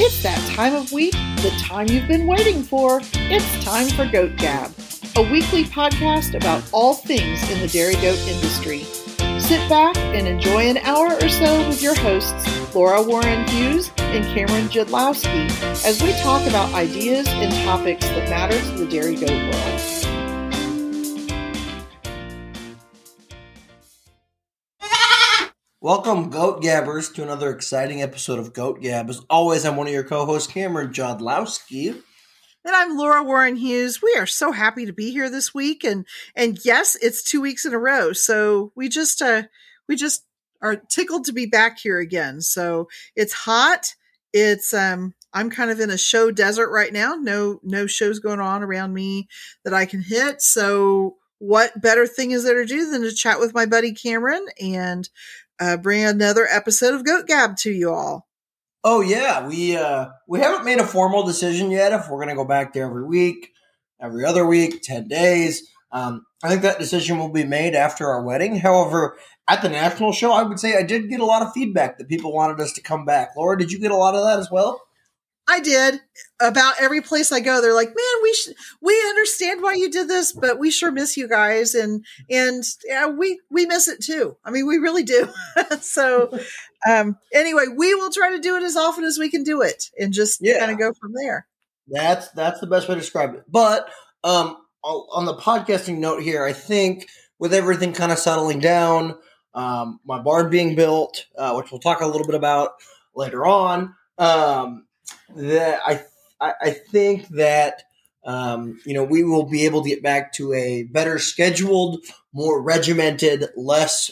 It's that time of week, the time you've been waiting for. It's time for Goat Gab, a weekly podcast about all things in the dairy goat industry. Sit back and enjoy an hour or so with your hosts, Laura Warren Hughes and Cameron Jadlowski, as we talk about ideas and topics that matter to the dairy goat world. Welcome, Goat Gabbers, to another exciting episode of Goat Gab. As always, I'm one of your co-hosts, Cameron Jodlowski. And I'm Laura Warren Hughes. We are so happy to be here this week, and and yes, it's two weeks in a row. So we just uh we just are tickled to be back here again. So it's hot. It's um I'm kind of in a show desert right now. No no shows going on around me that I can hit. So what better thing is there to do than to chat with my buddy Cameron and uh, bring another episode of Goat Gab to you all. Oh yeah, we uh we haven't made a formal decision yet if we're gonna go back there every week, every other week, ten days. Um, I think that decision will be made after our wedding. However, at the national show, I would say I did get a lot of feedback that people wanted us to come back. Laura, did you get a lot of that as well? I did. About every place I go, they're like, "Man, we sh- we understand why you did this, but we sure miss you guys, and and yeah, we we miss it too. I mean, we really do. so, um, anyway, we will try to do it as often as we can do it, and just Yeah. kind of go from there. That's that's the best way to describe it. But um, on the podcasting note here, I think with everything kind of settling down, um, my barn being built, uh, which we'll talk a little bit about later on, um, that I I, think that um, you know we will be able to get back to a better scheduled, more regimented, less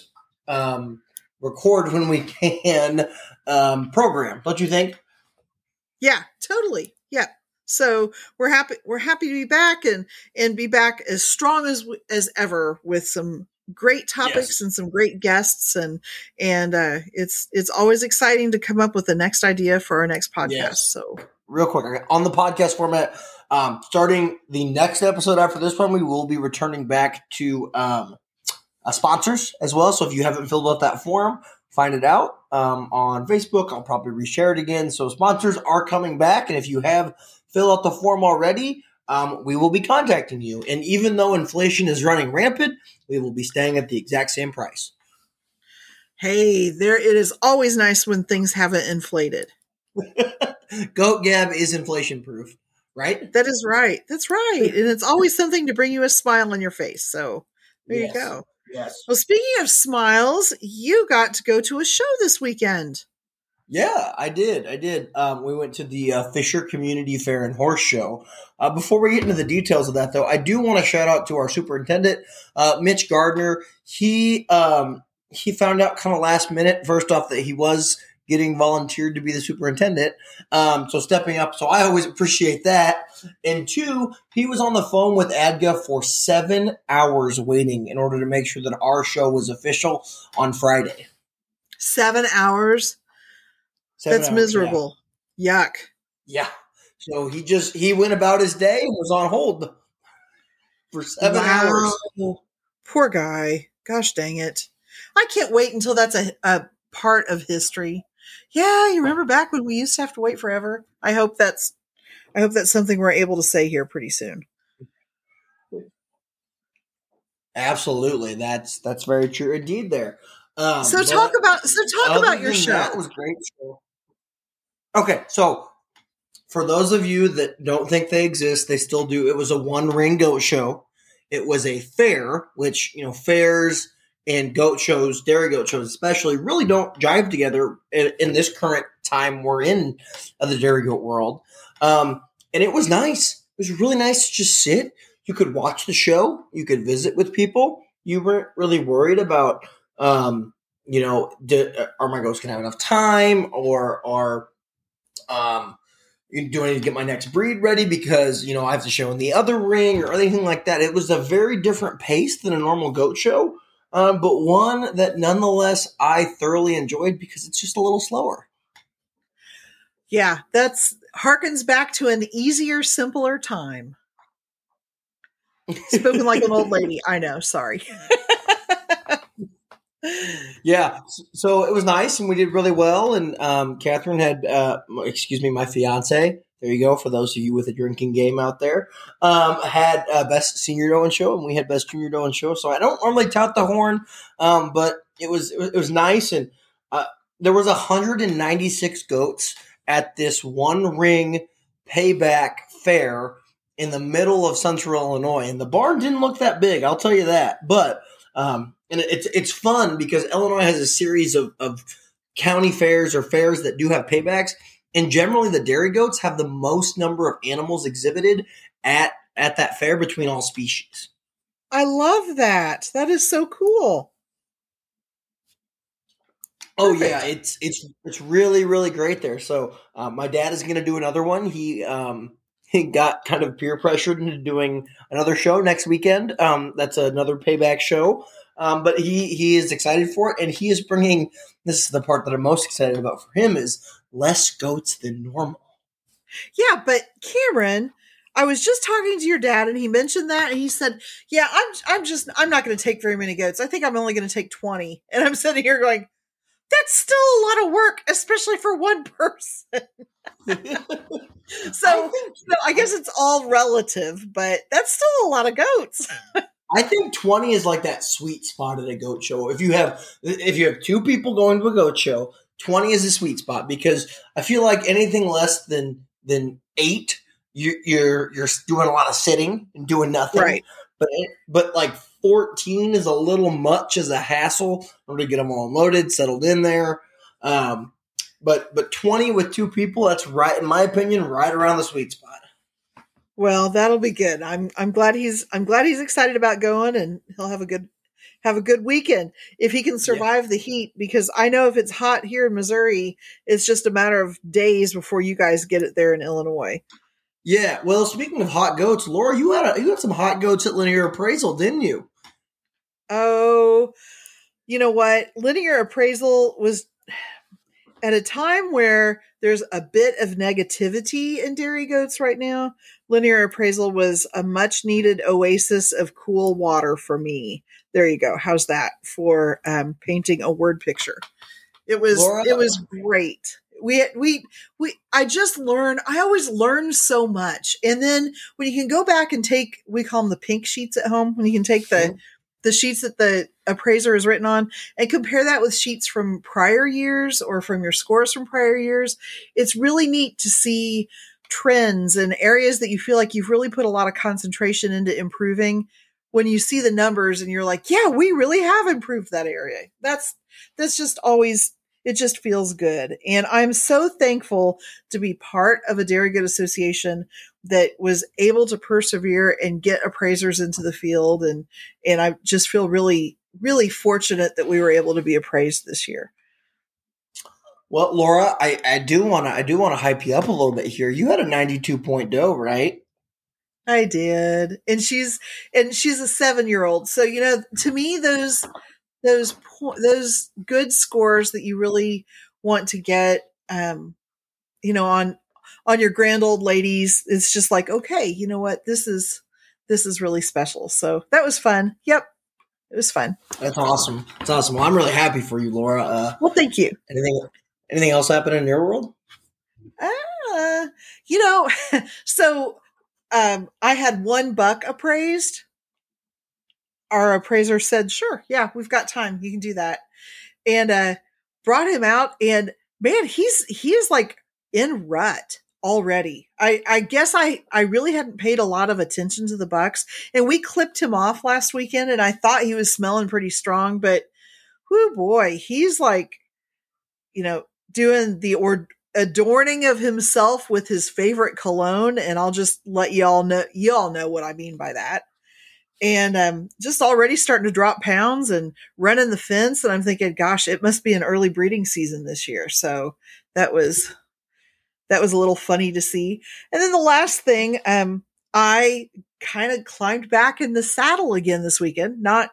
um, record when we can um, program. Don't you think? Yeah, totally. Yeah. So we're happy we're happy to be back and and be back as strong as as ever with some great topics Yes. and some great guests and and uh it's it's always exciting to come up with the next idea for our next podcast. Yes. So real quick on the podcast format um, starting the next episode after this one we will be returning back to um, uh, sponsors as well so if you haven't filled out that form find it out um, on facebook i'll probably reshare it again so sponsors are coming back and if you have filled out the form already um, we will be contacting you and even though inflation is running rampant we will be staying at the exact same price hey, there it is always nice when things haven't inflated. goat gab is inflation proof right That is right. That's right. And it's always something to bring you a smile on your face. So there Yes. you go. yes Well, speaking of smiles, you got to go to a show this weekend. Yeah, I did. I did. Um, we went to the uh, Fisher Community Fair and Horse Show. Uh, before we get into the details of that, though, I do want to shout out to our superintendent, uh, Mitch Gardner. He um, he found out kind of last minute, first off, that he was getting volunteered to be the superintendent. Um, so stepping up. So I always appreciate that. And two, he was on the phone with ADGA for seven hours waiting in order to make sure that our show was official on Friday. Seven hours. Seven That's hours, yeah. miserable. Yuck. Yeah. So he just he went about his day and was on hold for seven hours. Poor guy. Gosh dang it. I can't wait until that's a, a part of history. Yeah, you remember back when we used to have to wait forever? I hope that's I hope that's something we're able to say here pretty soon. Absolutely, that's that's very true indeed. There. Um, So talk about so talk about your show. That was great show. Okay, so for those of you that don't think they exist, they still do. It was a one ring goat show. It was a fair, which you know fairs and goat shows, dairy goat shows especially, really don't jive together in, in this current time we're in of the dairy goat world. Um, and it was nice. It was really nice to just sit. You could watch the show. You could visit with people. You weren't really worried about, um, you know, do, are my goats going to have enough time or are, um, do I need to get my next breed ready because, you know, I have to show in the other ring or anything like that. It was a very different pace than a normal goat show, um, but one that nonetheless I thoroughly enjoyed because it's just a little slower. Yeah, that's harkens back to an easier, simpler time. Spoken like an old lady. I know. Sorry. yeah, so it was nice, and we did really well. And um, Catherine had, uh, excuse me, my fiance. There you go. For those of you with a drinking game out there, um, had uh, best senior doe show, and we had best junior doe show. So I don't normally tout the horn, um, but it was, it was, it was nice, and uh, there was 196 goats at this one ring payback fair in the middle of central Illinois, and the barn didn't look that big. I'll tell you that, but um, and it's it's fun because Illinois has a series of, of county fairs or fairs that do have paybacks, and generally the dairy goats have the most number of animals exhibited at at that fair between all species. I love that. That is so cool. Oh Perfect. yeah, it's it's it's really really great there. So uh, my dad is going to do another one. He um, he got kind of peer pressured into doing another show next weekend. Um, that's another payback show. Um, but he he is excited for it, and he is bringing. This is the part that I'm most excited about for him is less goats than normal. Yeah, but Cameron, I was just talking to your dad, and he mentioned that, and he said, "Yeah, I'm I'm just I'm not going to take very many goats. I think I'm only going to take 20." And I'm sitting here going, "That's still a lot of work, especially for one person." so, I, think, so I guess it's all relative, but that's still a lot of goats. I think 20 is like that sweet spot at a goat show. If you have if you have two people going to a goat show, 20 is a sweet spot because I feel like anything less than than 8 you, you're you're doing a lot of sitting and doing nothing. Right. But but like 14 is a little much as a hassle in order to get them all loaded, settled in there. Um, but but 20 with two people, that's right in my opinion, right around the sweet spot. Well, that'll be good. I'm I'm glad he's I'm glad he's excited about going and he'll have a good have a good weekend if he can survive yeah. the heat because I know if it's hot here in Missouri, it's just a matter of days before you guys get it there in Illinois. Yeah, well, speaking of hot goats, Laura, you had a, you had some hot goats at Linear Appraisal, didn't you? Oh, you know what? Linear Appraisal was at a time where there's a bit of negativity in dairy goats right now. Linear appraisal was a much needed oasis of cool water for me. There you go. How's that for um, painting a word picture? It was Laura. it was great. We we we I just learned I always learn so much. And then when you can go back and take we call them the pink sheets at home, when you can take the the sheets that the appraiser is written on and compare that with sheets from prior years or from your scores from prior years, it's really neat to see trends and areas that you feel like you've really put a lot of concentration into improving when you see the numbers and you're like, yeah, we really have improved that area. That's that's just always it just feels good. And I'm so thankful to be part of a Dairy Goat Association that was able to persevere and get appraisers into the field. And, and I just feel really, really fortunate that we were able to be appraised this year. Well, Laura, I, I do want to I do want to hype you up a little bit here. You had a 92 point doe, right? I did. And she's and she's a 7-year-old. So, you know, to me those those those good scores that you really want to get um you know on on your grand old ladies it's just like okay you know what? This is this is really special. So that was fun. Yep it was fun. That's awesome. That's awesome. Well i'm really happy for you laura. Uh well thank you. anything anything else happen in your world? Uh you know so um i had one buck appraised our appraiser said, sure, yeah, we've got time. You can do that. And uh brought him out and man, he's he is like in rut already. I I guess I I really hadn't paid a lot of attention to the bucks and we clipped him off last weekend and I thought he was smelling pretty strong, but whoo boy, he's like you know, doing the or adorning of himself with his favorite cologne and I'll just let y'all know y'all know what I mean by that and um, just already starting to drop pounds and running the fence. And I'm thinking, gosh, it must be an early breeding season this year. So that was that was a little funny to see. And then the last thing, um, I kind of climbed back in the saddle again this weekend, not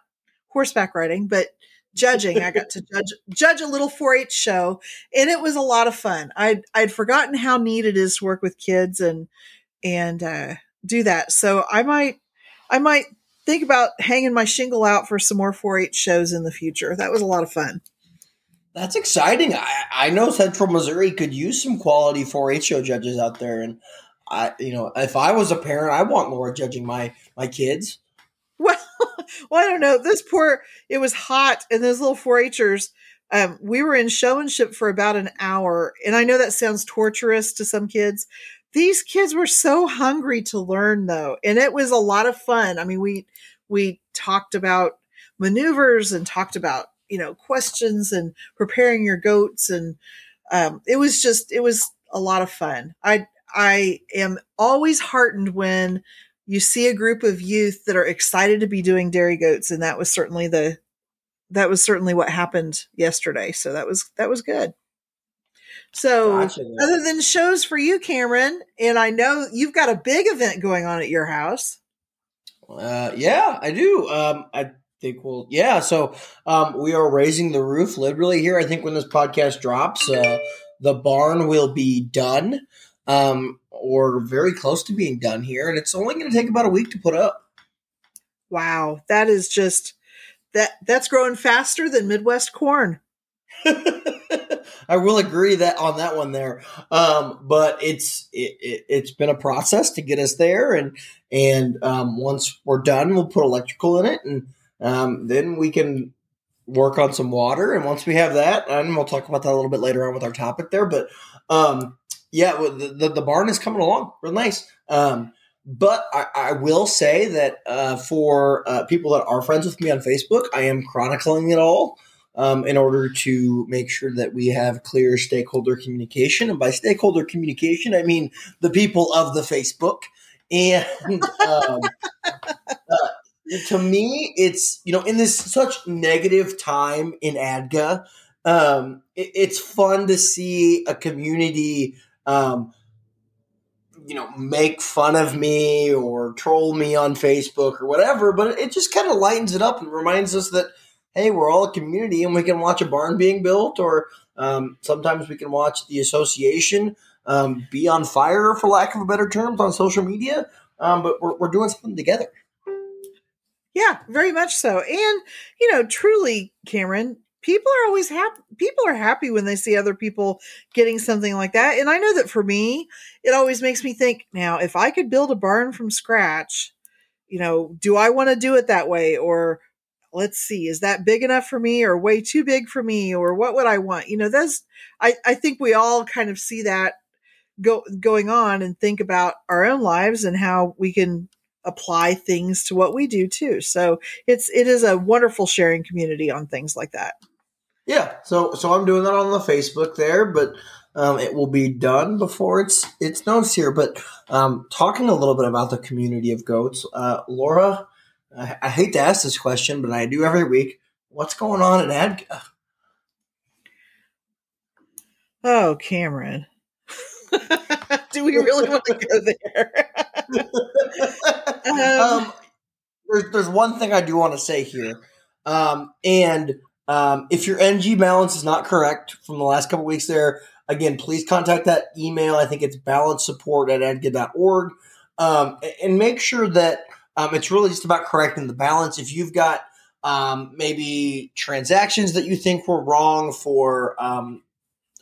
horseback riding, but judging. I got to judge judge a little 4-H show, and it was a lot of fun. I'd I'd forgotten how neat it is to work with kids and and uh, do that. So I might I might think about hanging my shingle out for some more 4-H shows in the future. That was a lot of fun. That's exciting. I, I know Central Missouri could use some quality 4-H show judges out there, and I, you know, if I was a parent, I want Laura judging my my kids. Well, well, I don't know. This poor, it was hot, and those little 4-Hers. Um, we were in showmanship for about an hour, and I know that sounds torturous to some kids. These kids were so hungry to learn, though, and it was a lot of fun. I mean, we we talked about maneuvers and talked about you know questions and preparing your goats, and um, it was just it was a lot of fun. I I am always heartened when you see a group of youth that are excited to be doing dairy goats, and that was certainly the that was certainly what happened yesterday. So that was that was good. So gotcha. other than shows for you, Cameron, and I know you've got a big event going on at your house. Uh, yeah, I do. Um, I think we'll yeah. So um, we are raising the roof literally here. I think when this podcast drops, uh, the barn will be done um, or very close to being done here, and it's only going to take about a week to put up. Wow, that is just that that's growing faster than Midwest corn. I will agree that on that one there, um, but it's it, it, has been a process to get us there, and and um, once we're done, we'll put electrical in it, and um, then we can work on some water. And once we have that, and we'll talk about that a little bit later on with our topic there, but um, yeah, the, the, the barn is coming along real nice. Um, but I, I, will say that uh, for uh, people that are friends with me on Facebook, I am chronicling it all um, in order to make sure that we have clear stakeholder communication. And by stakeholder communication, I mean the people of the Facebook. And um, uh, to me, it's you know in this such negative time in ADGA, um, it, it's fun to see a community um, you know, make fun of me or troll me on Facebook or whatever, but it just kind of lightens it up and reminds us that, hey, we're all a community and we can watch a barn being built, or um, sometimes we can watch the association um, be on fire, for lack of a better terms, on social media. Um, but we're, we're doing something together. Yeah, very much so. And, you know, truly, Cameron, people are always happy people are happy when they see other people getting something like that and i know that for me it always makes me think now if i could build a barn from scratch you know do i want to do it that way or let's see is that big enough for me or way too big for me or what would i want? You know that's i i think we all kind of see that go going on and think about our own lives and how we can apply things to what we do too. So it's it is a wonderful sharing community on things like that. Yeah, so so I'm doing that on the Facebook there, but um, it will be done before it's it's noticed here. But um, talking a little bit about the community of goats, uh, Laura, I, I, hate to ask this question, but I do every week. What's going on at ADGA? Oh, Cameron. do we really want to go there? um, um, there's, there's one thing I do want to say here. Um, and um, if your NG balance is not correct from the last couple weeks there, again, please contact that email. I think it's balance support at adga.org. Um, and make sure that um, it's really just about correcting the balance. If you've got um, maybe transactions that you think were wrong for um,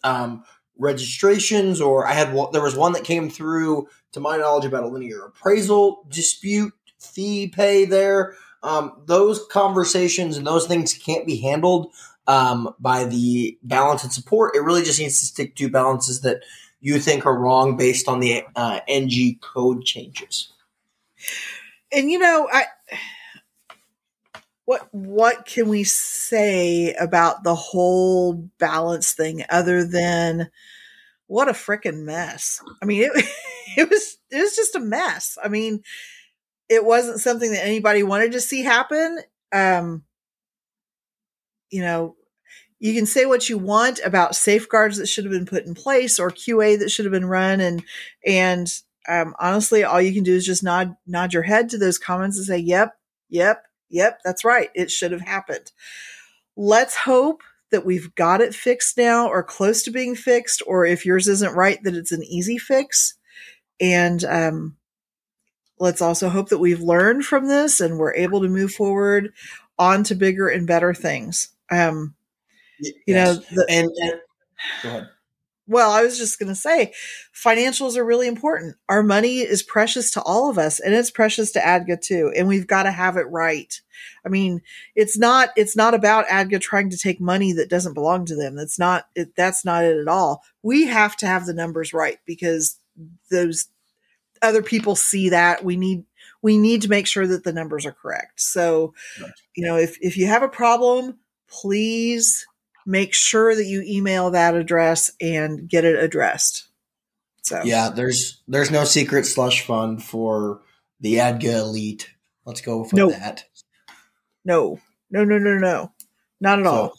um, registrations, or I had there was one that came through to my knowledge about a linear appraisal dispute fee pay there. Um, those conversations and those things can't be handled um, by the balance and support. It really just needs to stick to balances that you think are wrong based on the uh, NG code changes. And you know, I what what can we say about the whole balance thing other than what a freaking mess? I mean, it it was it was just a mess. I mean, it wasn't something that anybody wanted to see happen. Um, you know, you can say what you want about safeguards that should have been put in place or QA that should have been run, and and um, honestly, all you can do is just nod nod your head to those comments and say, "Yep, yep, yep, that's right. It should have happened." Let's hope that we've got it fixed now, or close to being fixed, or if yours isn't right, that it's an easy fix. And um, let's also hope that we've learned from this and we're able to move forward on to bigger and better things. Um, you yes. know, the, and, and go ahead. Well, I was just going to say financials are really important. Our money is precious to all of us and it's precious to ADGA too. And we've got to have it right. I mean, it's not, it's not about ADGA trying to take money that doesn't belong to them. That's not, it, that's not it at all. We have to have the numbers right because those other people see that we need, we need to make sure that the numbers are correct. So, right. you know, if, if you have a problem, please make sure that you email that address and get it addressed. So yeah, there's there's no secret slush fund for the ADGA elite. Let's go for nope. that. No, no, no, no, no, not at so, all.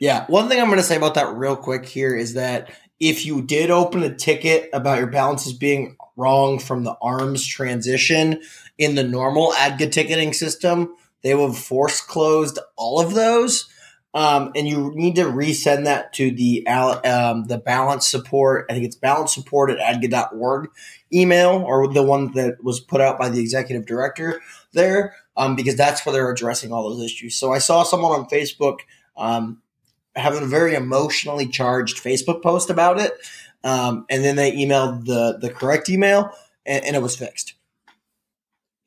Yeah, one thing I'm going to say about that real quick here is that if you did open a ticket about your balances being wrong from the arms transition in the normal ADGA ticketing system, they will have force closed all of those. Um, and you need to resend that to the um, the balance support. I think it's balance support at adga.org email or the one that was put out by the executive director there, um, because that's where they're addressing all those issues. So I saw someone on Facebook um, having a very emotionally charged Facebook post about it, um, and then they emailed the the correct email, and, and it was fixed.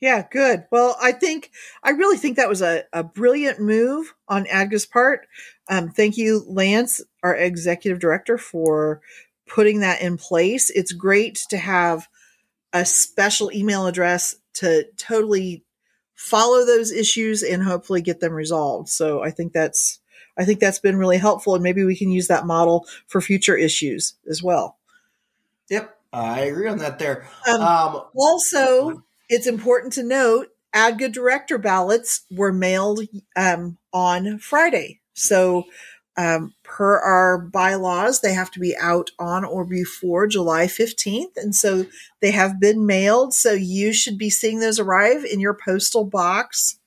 Yeah, good. Well, I think I really think that was a, a brilliant move on ADGA's part. Um, thank you, Lance, our executive director, for putting that in place. It's great to have a special email address to totally follow those issues and hopefully get them resolved. So I think that's I think that's been really helpful, and maybe we can use that model for future issues as well. Yep, I agree on that. There. Um, um, also, it's important to note ADGA director ballots were mailed um, on Friday. So, um, per our bylaws, they have to be out on or before July 15th. And so they have been mailed. So you should be seeing those arrive in your postal box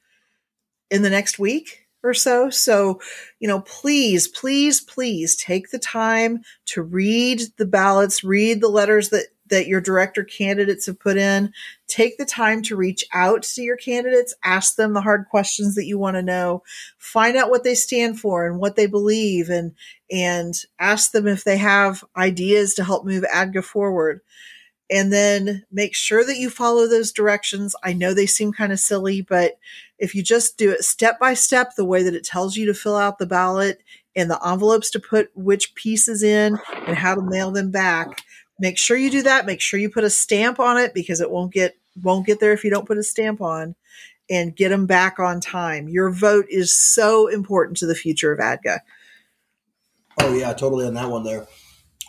in the next week or so. So, you know, please, please, please take the time to read the ballots, read the letters that that your director candidates have put in. Take the time to reach out to your candidates, ask them the hard questions that you want to know, find out what they stand for and what they believe and and ask them if they have ideas to help move ADGA forward. And then make sure that you follow those directions. I know they seem kind of silly, but if you just do it step by step, the way that it tells you to fill out the ballot and the envelopes to put which pieces in and how to mail them back, make sure you do that. Make sure you put a stamp on it because it won't get won't get there if you don't put a stamp on and get them back on time. Your vote is so important to the future of ADGA. Oh yeah, totally on that one there.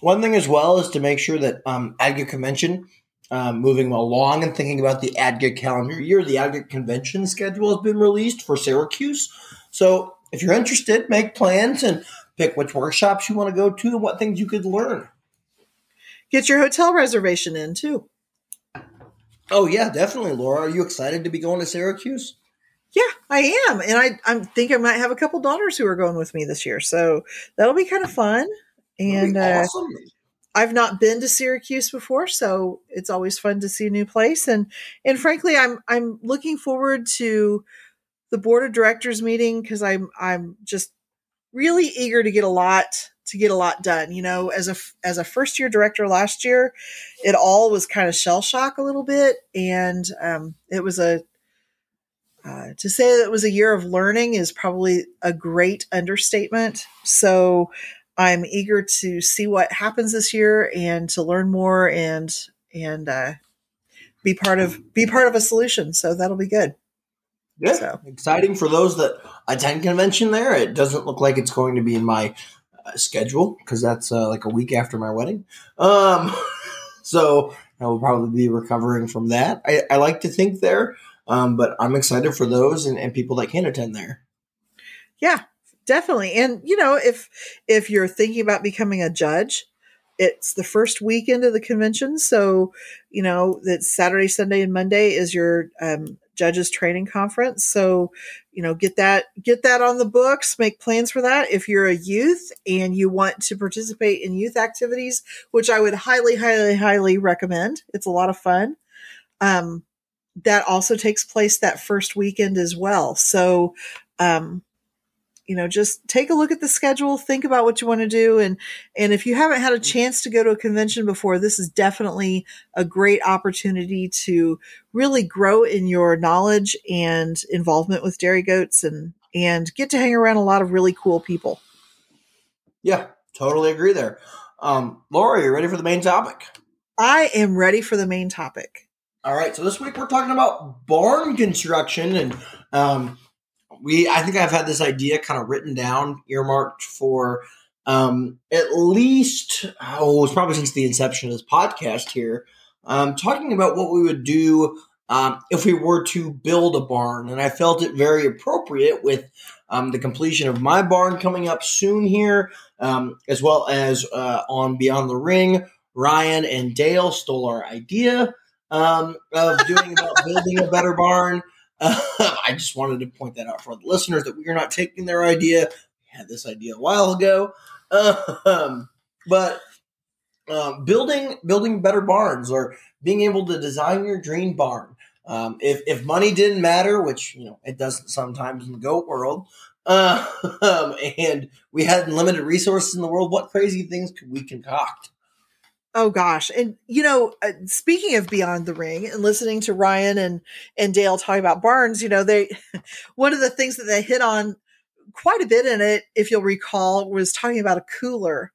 One thing as well is to make sure that um, ADGA convention um, moving along and thinking about the ADGA calendar year. The ADGA convention schedule has been released for Syracuse. So if you're interested, make plans and pick which workshops you want to go to and what things you could learn get your hotel reservation in too. Oh yeah, definitely, Laura. Are you excited to be going to Syracuse? Yeah, I am, and I I think I might have a couple daughters who are going with me this year, so that'll be kind of fun. And uh, awesome. uh, I've not been to Syracuse before, so it's always fun to see a new place. And and frankly, I'm I'm looking forward to the board of directors meeting because I'm I'm just really eager to get a lot to get a lot done. You know, as a as a first year director last year, it all was kind of shell shock a little bit, and um, it was a uh, to say that it was a year of learning is probably a great understatement. So I'm eager to see what happens this year and to learn more and and uh, be part of be part of a solution. So that'll be good. Yeah, so. exciting for those that attend convention. There, it doesn't look like it's going to be in my schedule because that's uh, like a week after my wedding. Um, so I will probably be recovering from that. I, I like to think there, um, but I'm excited for those and, and people that can attend there. Yeah, definitely. And you know, if if you're thinking about becoming a judge, it's the first weekend of the convention, so you know that Saturday, Sunday, and Monday is your um, judges training conference. So, you know, get that get that on the books, make plans for that. If you're a youth and you want to participate in youth activities, which I would highly highly highly recommend. It's a lot of fun. Um that also takes place that first weekend as well. So, um, you know, just take a look at the schedule, think about what you want to do. And, and if you haven't had a chance to go to a convention before, this is definitely a great opportunity to really grow in your knowledge and involvement with dairy goats and, and get to hang around a lot of really cool people. Yeah, totally agree there. Um, Laura, you ready for the main topic? I am ready for the main topic. All right, so this week we're talking about barn construction, and um, we I think I've had this idea kind of written down, earmarked for um, at least oh, it's probably since the inception of this podcast here, um, talking about what we would do um, if we were to build a barn, and I felt it very appropriate with um, the completion of my barn coming up soon here, um, as well as uh, on Beyond the Ring. Ryan and Dale stole our idea um, of doing about building a better barn. Uh, I just wanted to point that out for the listeners that we are not taking their idea. We had this idea a while ago, um, but um, building building better barns or being able to design your dream barn. Um, if if money didn't matter, which you know it doesn't sometimes in the goat world, uh, and we had limited resources in the world, what crazy things could we concoct? Oh gosh. And you know, uh, speaking of Beyond the Ring and listening to Ryan and and Dale talk about barns, you know, they one of the things that they hit on quite a bit in it, if you'll recall, was talking about a cooler.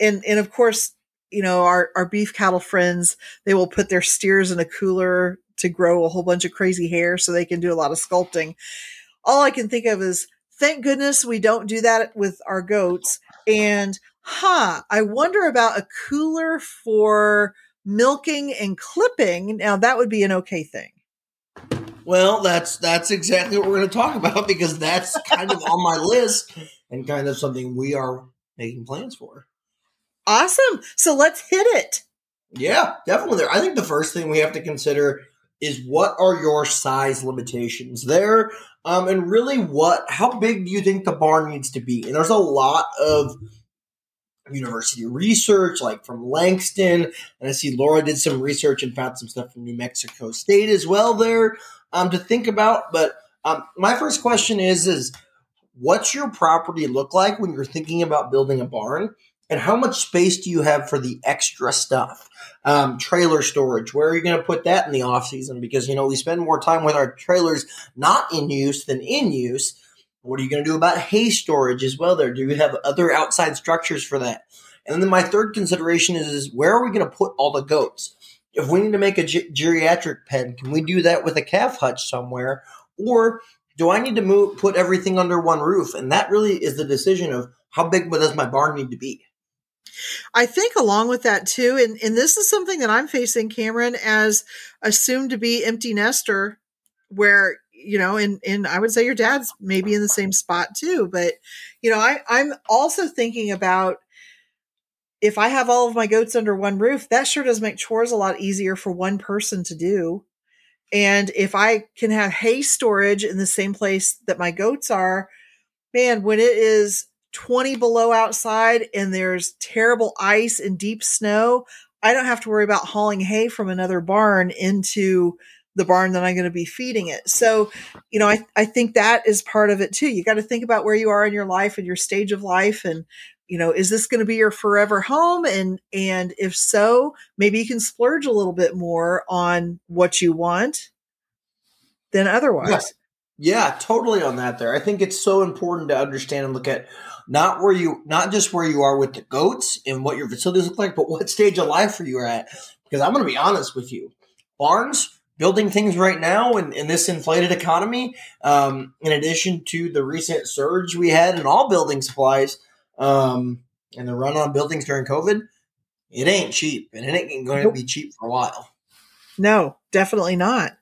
And and of course, you know, our our beef cattle friends, they will put their steers in a cooler to grow a whole bunch of crazy hair so they can do a lot of sculpting. All I can think of is thank goodness we don't do that with our goats. And huh, I wonder about a cooler for milking and clipping. Now that would be an okay thing. Well, that's that's exactly what we're going to talk about because that's kind of on my list and kind of something we are making plans for. Awesome. So let's hit it. Yeah, definitely. There. I think the first thing we have to consider is what are your size limitations there, um, and really what how big do you think the barn needs to be? And there's a lot of university research, like from Langston. And I see Laura did some research and found some stuff from New Mexico State as well there um, to think about. But um, my first question is: is what's your property look like when you're thinking about building a barn? And how much space do you have for the extra stuff? Um, trailer storage, where are you going to put that in the off season? Because, you know, we spend more time with our trailers not in use than in use. What are you going to do about hay storage as well? There, do you have other outside structures for that? And then my third consideration is, is where are we going to put all the goats? If we need to make a ge- geriatric pen, can we do that with a calf hutch somewhere? Or do I need to move, put everything under one roof? And that really is the decision of how big does my barn need to be? I think along with that too, and, and this is something that I'm facing, Cameron, as a soon to be empty nester, where you know, and and I would say your dad's maybe in the same spot too. But you know, I I'm also thinking about if I have all of my goats under one roof, that sure does make chores a lot easier for one person to do. And if I can have hay storage in the same place that my goats are, man, when it is 20 below outside and there's terrible ice and deep snow, I don't have to worry about hauling hay from another barn into the barn that I'm going to be feeding it. So, you know, I, I think that is part of it too. You got to think about where you are in your life and your stage of life and, you know, is this going to be your forever home? And, and if so, maybe you can splurge a little bit more on what you want than otherwise. Yeah. yeah, totally on that there. I think it's so important to understand and look at not where you, not just where you are with the goats and what your facilities look like, but what stage of life are you at? Because I'm going to be honest with you. Barns, building things right now in, in this inflated economy, um, in addition to the recent surge we had in all building supplies um, and the run on buildings during COVID, it ain't cheap and it ain't going to be cheap for a while. No, definitely not.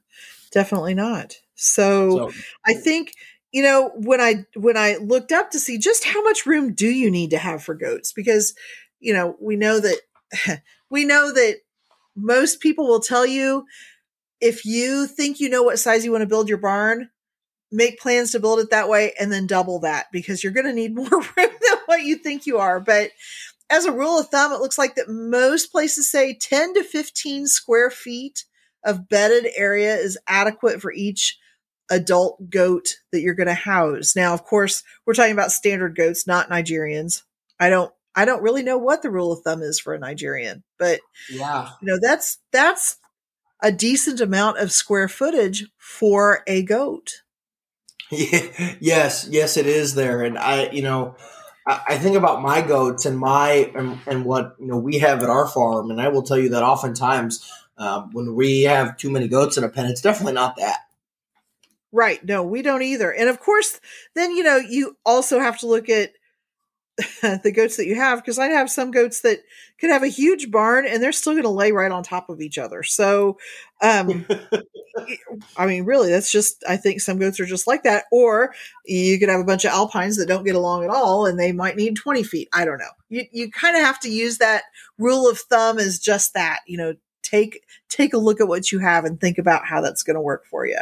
Definitely not. So, so I think you know when I when I looked up to see just how much room do you need to have for goats because you know we know that we know that most people will tell you if you think you know what size you want to build your barn, make plans to build it that way and then double that because you're going to need more room than what you think you are. But as a rule of thumb, it looks like that most places say 10 to 15 square feet of bedded area is adequate for each adult goat that you're going to house. Now, of course, we're talking about standard goats, not Nigerians. I don't I don't really know what the rule of thumb is for a Nigerian, but yeah, you know, that's that's a decent amount of square footage for a goat. yes, yes, it is there, and I, you know, I, think about my goats and my and, and, what you know we have at our farm, and I will tell you that oftentimes um, when we have too many goats in a pen, it's definitely not that. Right. No, we don't either. And of course, then you know you also have to look at the goats that you have because I have some goats that could have a huge barn and they're still going to lay right on top of each other. So, um, I mean, really, that's just I think some goats are just like that. Or you could have a bunch of alpines that don't get along at all and they might need twenty feet. I don't know. You you kind of have to use that rule of thumb as just that. You know, take take a look at what you have and think about how that's going to work for you.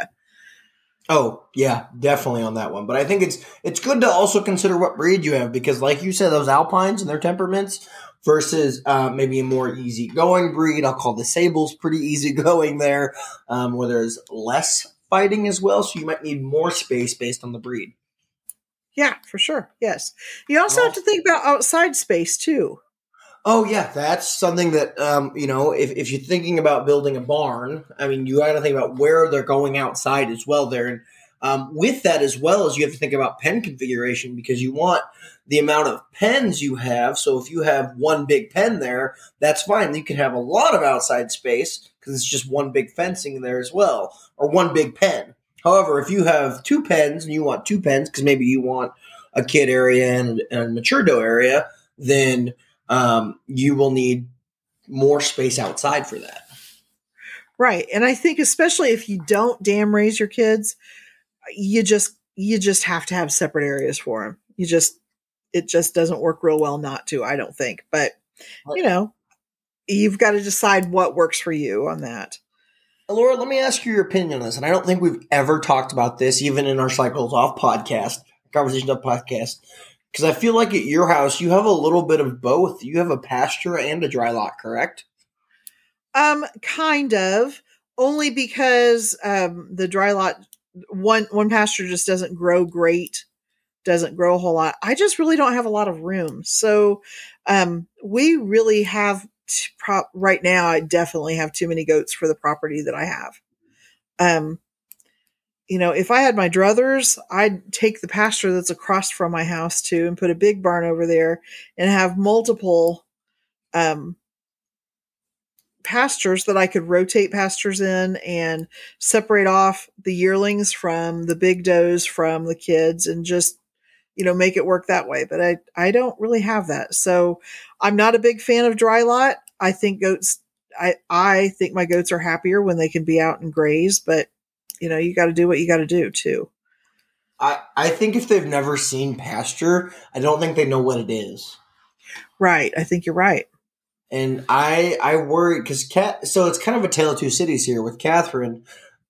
Oh yeah, definitely on that one. But I think it's it's good to also consider what breed you have because, like you said, those alpines and their temperaments versus uh, maybe a more easygoing breed. I'll call the sables pretty easygoing there, um, where there's less fighting as well. So you might need more space based on the breed. Yeah, for sure. Yes, you also have to think about outside space too. Oh yeah, that's something that um, you know. If, if you're thinking about building a barn, I mean, you got to think about where they're going outside as well. There, and um, with that as well as you have to think about pen configuration because you want the amount of pens you have. So if you have one big pen there, that's fine. You can have a lot of outside space because it's just one big fencing there as well, or one big pen. However, if you have two pens and you want two pens because maybe you want a kid area and, and a mature doe area, then um, you will need more space outside for that. Right. And I think especially if you don't dam raise your kids, you just you just have to have separate areas for them. You just it just doesn't work real well not to, I don't think. But you know, you've got to decide what works for you on that. Laura, let me ask you your opinion on this. And I don't think we've ever talked about this, even in our Cycles Off podcast, Conversation Off podcast. Because I feel like at your house you have a little bit of both. You have a pasture and a dry lot, correct? Um, kind of. Only because um, the dry lot one one pasture just doesn't grow great, doesn't grow a whole lot. I just really don't have a lot of room, so um, we really have t- pro- right now. I definitely have too many goats for the property that I have. Um, you know, if I had my druthers, I'd take the pasture that's across from my house too and put a big barn over there and have multiple um, pastures that I could rotate pastures in and separate off the yearlings from the big does from the kids and just you know make it work that way. But I I don't really have that. So I'm not a big fan of dry lot. I think goats I I think my goats are happier when they can be out and graze but you know, you got to do what you got to do too. I, I think if they've never seen pasture, I don't think they know what it is. Right. I think you're right. And I I worry because cat. So it's kind of a tale of two cities here with Catherine,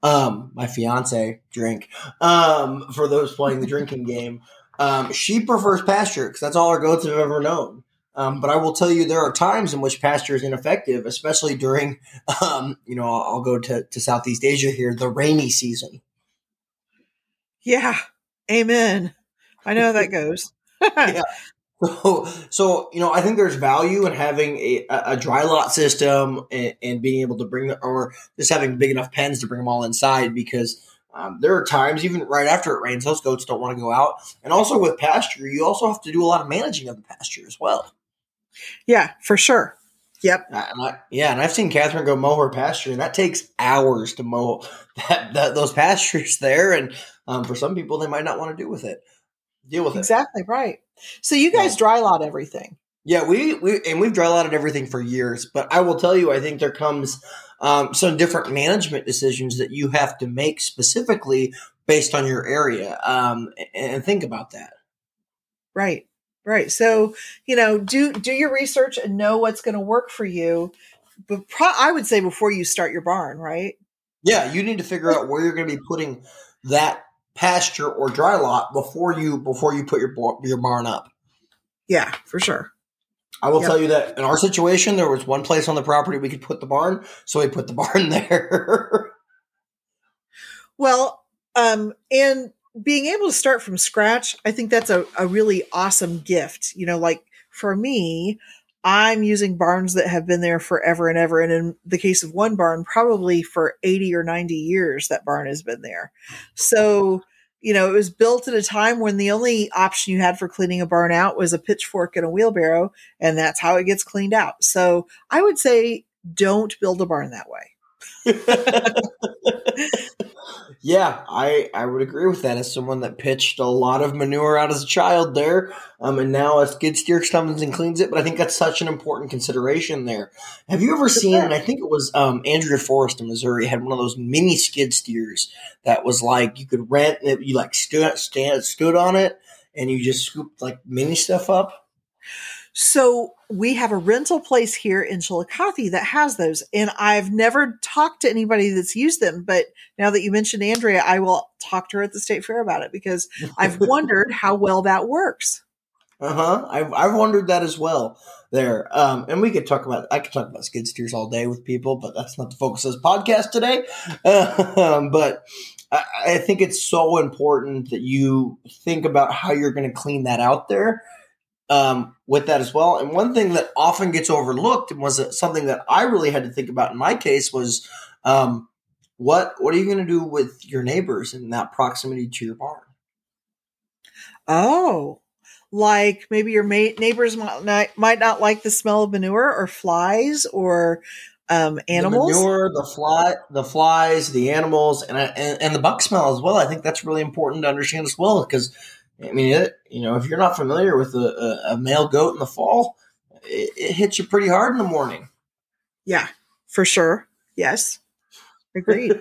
um, my fiance, drink. Um, for those playing the drinking game, um, she prefers pasture because that's all our goats have ever known. Um, but I will tell you, there are times in which pasture is ineffective, especially during, um, you know, I'll, I'll go to, to Southeast Asia here, the rainy season. Yeah, amen. I know how that goes. yeah. So, so you know, I think there's value in having a, a dry lot system and, and being able to bring, the, or just having big enough pens to bring them all inside because um, there are times, even right after it rains, those goats don't want to go out. And also with pasture, you also have to do a lot of managing of the pasture as well. Yeah, for sure. Yep. Uh, I, yeah, and I've seen Catherine go mow her pasture, and that takes hours to mow that, that those pastures there. And um, for some people, they might not want to do with it. Deal with exactly, it. Exactly right. So you guys yeah. dry lot everything. Yeah, we we and we've dry lotted everything for years. But I will tell you, I think there comes um, some different management decisions that you have to make specifically based on your area, um, and think about that. Right. Right. So, you know, do do your research and know what's going to work for you. But pro- I would say before you start your barn, right? Yeah, you need to figure out where you're going to be putting that pasture or dry lot before you before you put your your barn up. Yeah, for sure. I will yep. tell you that in our situation, there was one place on the property we could put the barn, so we put the barn there. well, um, and being able to start from scratch, I think that's a, a really awesome gift. You know, like for me, I'm using barns that have been there forever and ever. And in the case of one barn, probably for 80 or 90 years, that barn has been there. So, you know, it was built at a time when the only option you had for cleaning a barn out was a pitchfork and a wheelbarrow. And that's how it gets cleaned out. So I would say don't build a barn that way. Yeah, I, I would agree with that as someone that pitched a lot of manure out as a child there. Um, and now a skid steer comes and cleans it. But I think that's such an important consideration there. Have you ever seen, and I think it was um, Andrea Forrest in Missouri had one of those mini skid steers that was like you could rent, It, you like stood, stand, stood on it and you just scooped like mini stuff up? So we have a rental place here in Chillicothe that has those, and I've never talked to anybody that's used them. But now that you mentioned Andrea, I will talk to her at the state fair about it because I've wondered how well that works. Uh huh. I've I've wondered that as well. There, um, and we could talk about I could talk about skid steers all day with people, but that's not the focus of this podcast today. Um, but I, I think it's so important that you think about how you're going to clean that out there um, with that as well. And one thing that often gets overlooked and was something that I really had to think about in my case was um, what what are you going to do with your neighbors in that proximity to your barn? Oh, like maybe your ma- neighbors might not, might not like the smell of manure or flies or um, animals. The manure, the fly, the flies, the animals, and, and and the buck smell as well. I think that's really important to understand as well because I mean, it, you know, if you're not familiar with a, a, male goat in the fall, it, it, hits you pretty hard in the morning. Yeah, for sure. Yes, agreed.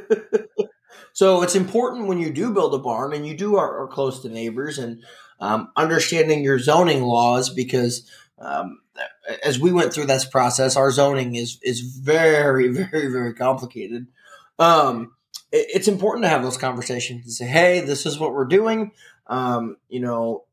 so it's important when you do build a barn and you do are, are close to neighbors and um, understanding your zoning laws because um, as we went through this process, our zoning is is very, very, very complicated. Um, it, it's important to have those conversations and say, "Hey, this is what we're doing. Um, you know,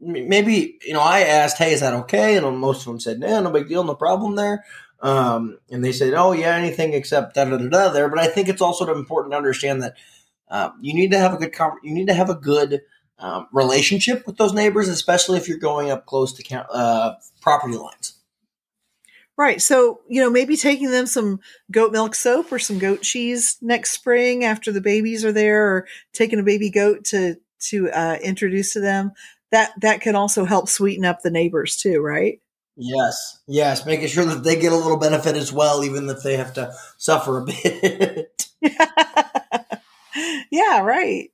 maybe you know I asked, "Hey, is that okay?" And most of them said, "No, no big deal, no problem there." Um, and they said, "Oh yeah, anything except da da da da." There, but I think it's also important to understand that uh, you need to have a good you need to have a good um, relationship with those neighbors, especially if you're going up close to count, uh, property lines. Right. So, you know, maybe taking them some goat milk soap or some goat cheese next spring after the babies are there or taking a baby goat to to uh, introduce to them, that that can also help sweeten up the neighbors too, right? Yes, yes, making sure that they get a little benefit as well, even if they have to suffer a bit. yeah, right.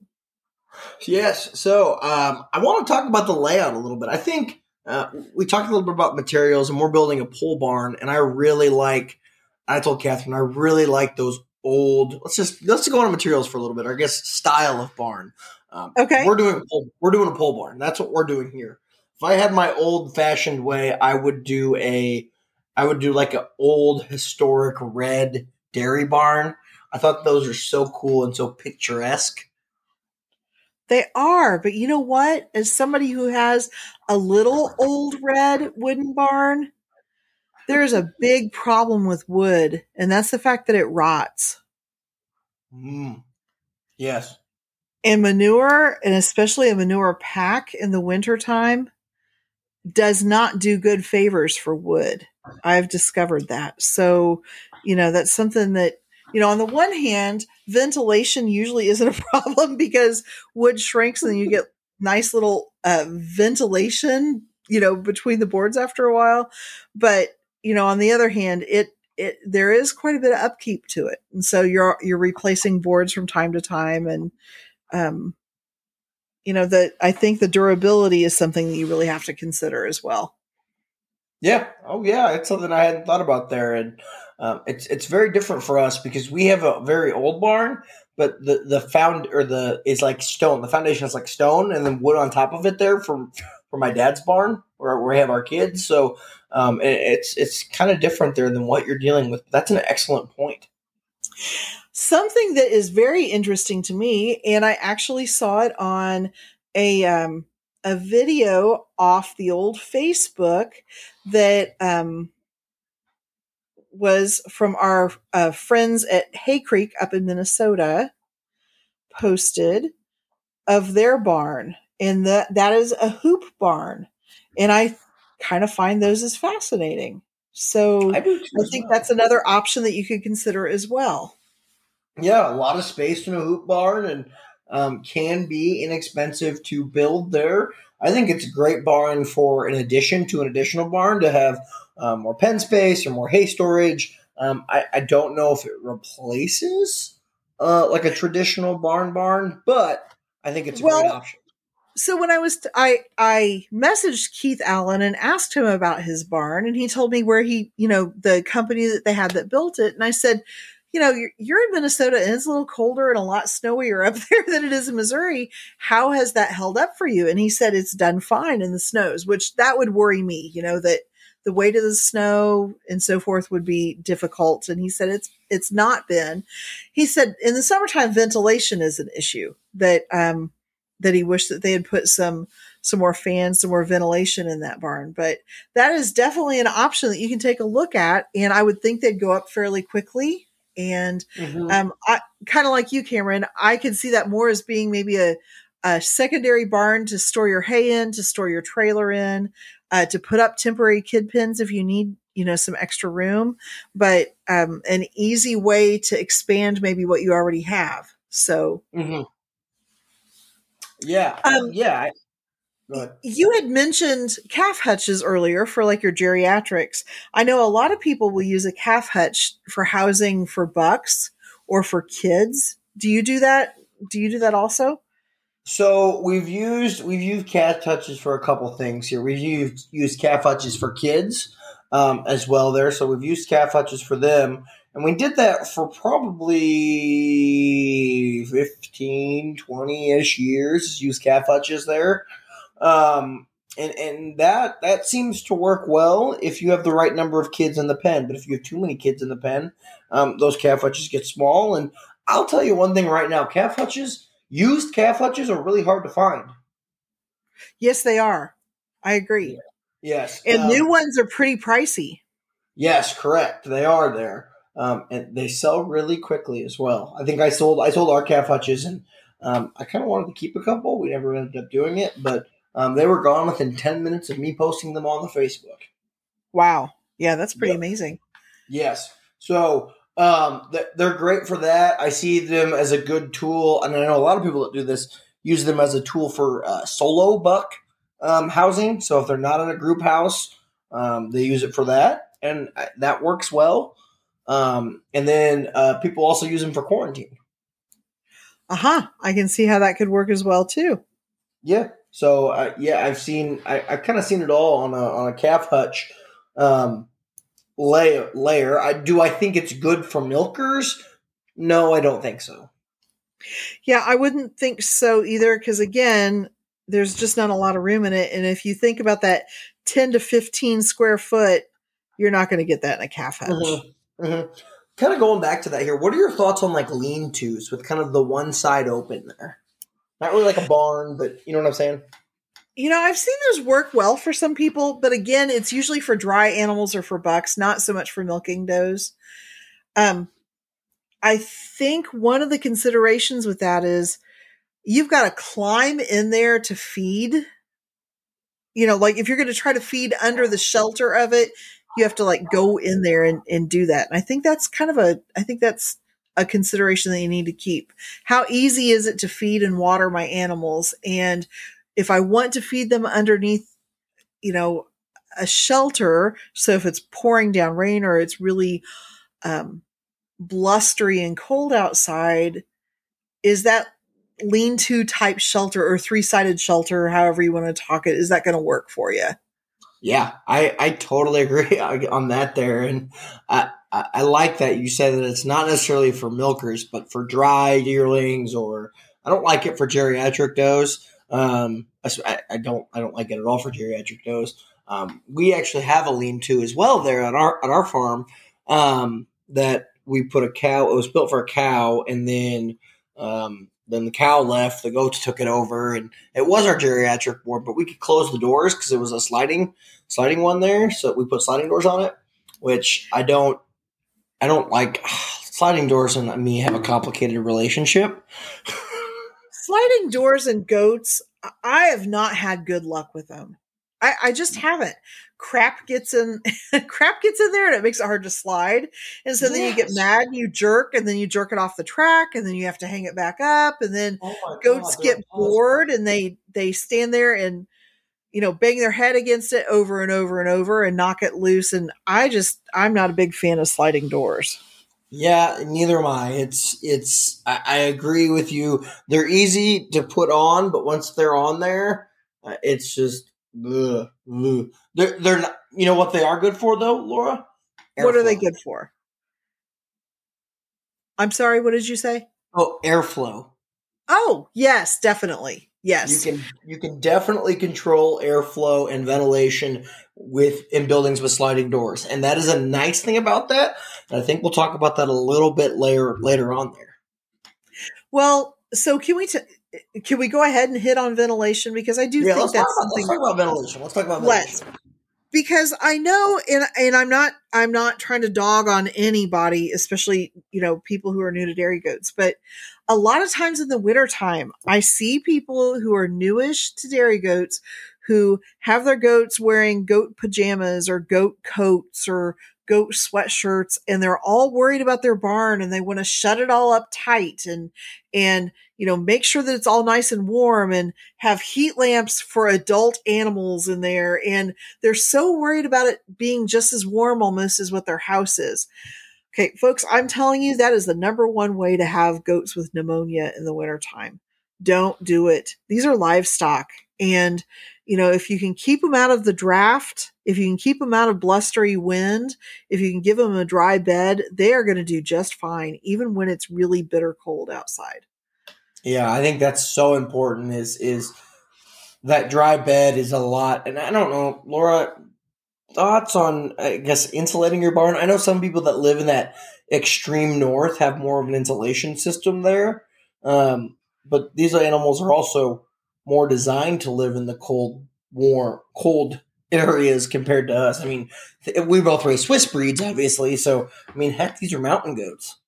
Yes. So um, I want to talk about the layout a little bit. I think uh, we talked a little bit about materials, and we're building a pole barn, and I really like. I told Catherine I really like those old. Let's just let's go on materials for a little bit. I guess style of barn. Um, okay. We're doing we're doing a pole barn. That's what we're doing here. If I had my old fashioned way, I would do a I would do like an old historic red dairy barn. I thought those are so cool and so picturesque. They are, but you know what? As somebody who has a little old red wooden barn, there's a big problem with wood, and that's the fact that it rots. Mm. Yes and manure and especially a manure pack in the wintertime does not do good favors for wood. I've discovered that. So you know that's something that you know on the one hand ventilation usually isn't a problem because wood shrinks and you get nice little uh, ventilation you know between the boards after a while. But you know on the other hand it it there is quite a bit of upkeep to it. And so you're you're replacing boards from time to time and um, you know that I think the durability is something that you really have to consider as well. Yeah. Oh, yeah. It's something I hadn't thought about there, and um, it's it's very different for us because we have a very old barn, but the the found or the is like stone. The foundation is like stone, and then wood on top of it there for for my dad's barn where, where we have our kids. So um, it, it's it's kind of different there than what you're dealing with. That's an excellent point. Something that is very interesting to me, and I actually saw it on a um, a video off the old Facebook that um, was from our uh, friends at Hay Creek up in Minnesota posted of their barn and that that is a hoop barn and i kind of find those as fascinating so i, I think well. that's another option that you could consider as well yeah a lot of space in a hoop barn and um, can be inexpensive to build there i think it's a great barn for an addition to an additional barn to have um, more pen space or more hay storage um, I, I don't know if it replaces uh, like a traditional barn barn, but I think it's a well, great option. So when I was t- I I messaged Keith Allen and asked him about his barn, and he told me where he you know the company that they had that built it, and I said, you know, you're, you're in Minnesota and it's a little colder and a lot snowier up there than it is in Missouri. How has that held up for you? And he said it's done fine in the snows, which that would worry me, you know, that the weight of the snow and so forth would be difficult. And he said it's it's not been. He said in the summertime ventilation is an issue that um that he wished that they had put some some more fans, some more ventilation in that barn. But that is definitely an option that you can take a look at. And I would think they'd go up fairly quickly. And mm-hmm. um, I kind of like you, Cameron, I could see that more as being maybe a, a secondary barn to store your hay in, to store your trailer in, uh, to put up temporary kid pens if you need you know some extra room but um, an easy way to expand maybe what you already have so mm-hmm. yeah um, yeah you had mentioned calf hutches earlier for like your geriatrics i know a lot of people will use a calf hutch for housing for bucks or for kids do you do that do you do that also so we've used we've used calf hutches for a couple things here. We've used used calf hutches for kids um, as well there. So we've used calf hutches for them, and we did that for probably 15, 20 ish years. Use calf hutches there, um, and and that that seems to work well if you have the right number of kids in the pen. But if you have too many kids in the pen, um, those calf hutches get small. And I'll tell you one thing right now: calf hutches used calf hutches are really hard to find. Yes, they are. I agree. Yes. And um, new ones are pretty pricey. Yes, correct. They are there. Um, and they sell really quickly as well. I think I sold I sold our calf hutches and um, I kind of wanted to keep a couple. We never ended up doing it, but um, they were gone within 10 minutes of me posting them on the Facebook. Wow. Yeah, that's pretty yep. amazing. Yes. So um, they're great for that. I see them as a good tool, and I know a lot of people that do this use them as a tool for uh, solo buck um, housing. So if they're not in a group house, um, they use it for that, and uh, that works well. Um, and then uh, people also use them for quarantine. Aha! Uh-huh. I can see how that could work as well too. Yeah. So uh, yeah, I've seen I, have kind of seen it all on a on a calf hutch. Um, layer layer. I do I think it's good for milkers? No, I don't think so. Yeah, I wouldn't think so either because again, there's just not a lot of room in it and if you think about that 10 to 15 square foot, you're not going to get that in a calf hutch. Mm-hmm. Mm-hmm. Kind of going back to that here, what are your thoughts on like lean-tos with kind of the one side open there? Not really like a barn, but you know what I'm saying? You know, I've seen those work well for some people, but again, it's usually for dry animals or for bucks, not so much for milking does. Um, I think one of the considerations with that is you've got to climb in there to feed. You know, like if you're going to try to feed under the shelter of it, you have to like go in there and, and do that. And I think that's kind of a, I think that's a consideration that you need to keep. How easy is it to feed and water my animals? And if I want to feed them underneath, you know, a shelter, so if it's pouring down rain or it's really um, blustery and cold outside, is that lean to type shelter or three sided shelter, however you want to talk it, is that going to work for you? Yeah, I, I totally agree on that there. And I, I, I like that you said that it's not necessarily for milkers, but for dry yearlings or I don't like it for geriatric does. Um, I, I, don't I don't like it at all for geriatric does. Um, we actually have a lean-to as well there at our at our farm um, that we put a cow. It was built for a cow, and then um, then the cow left. The goats took it over, and it was our geriatric ward. But we could close the doors because it was a sliding sliding one there, so we put sliding doors on it. Which I don't, I don't like. Sliding doors and me have a complicated relationship. sliding doors and goats, I have not had good luck with them. I, I just mm. haven't. Crap gets in, crap gets in there, and it makes it hard to slide. And so yes. then you get mad, and you jerk, and then you jerk it off the track, and then you have to hang it back up, and then oh goats God, get bored, and they they stand there and you know bang their head against it over and over and over and knock it loose. And I just I'm not a big fan of sliding doors. Yeah, neither am I. It's it's. I, I, agree with you. They're easy to put on, but once they're on there, uh, it's just. Ugh, ugh. They're they're not. You know what they are good for though, Laura? What are they good for? I'm sorry. What did you say? Oh, airflow. Oh yes, definitely. Yes. You can you can definitely control airflow and ventilation with in buildings with sliding doors. And that is a nice thing about that. And I think we'll talk about that a little bit later later on there. Well, so can we t- can we go ahead and hit on ventilation because I do yeah, think that's about, something. Let's talk about ventilation. Let's talk about ventilation. Let's because I know and and I'm not I'm not trying to dog on anybody, especially, you know, people who are new to dairy goats, but a lot of times in the wintertime, I see people who are newish to dairy goats who have their goats wearing goat pajamas or goat coats or goat sweatshirts and they're all worried about their barn and they want to shut it all up tight and and you know make sure that it's all nice and warm and have heat lamps for adult animals in there. And they're so worried about it being just as warm almost as what their house is. Okay folks i'm telling you that is the number one way to have goats with pneumonia in the wintertime. Don't do it. These are livestock and you know, if you can keep them out of the draft, if you can keep them out of blustery wind, if you can give them a dry bed, they are going to do just fine, even when it's really bitter cold outside. Yeah, I think that's so important. Is is that dry bed is a lot, and I don't know, Laura. Thoughts on, I guess, insulating your barn? I know some people that live in that extreme north have more of an insulation system there, um, but these animals are also more designed to live in the cold, warm, cold areas compared to us. I mean, we both raise Swiss breeds, obviously. So, I mean, heck, these are mountain goats.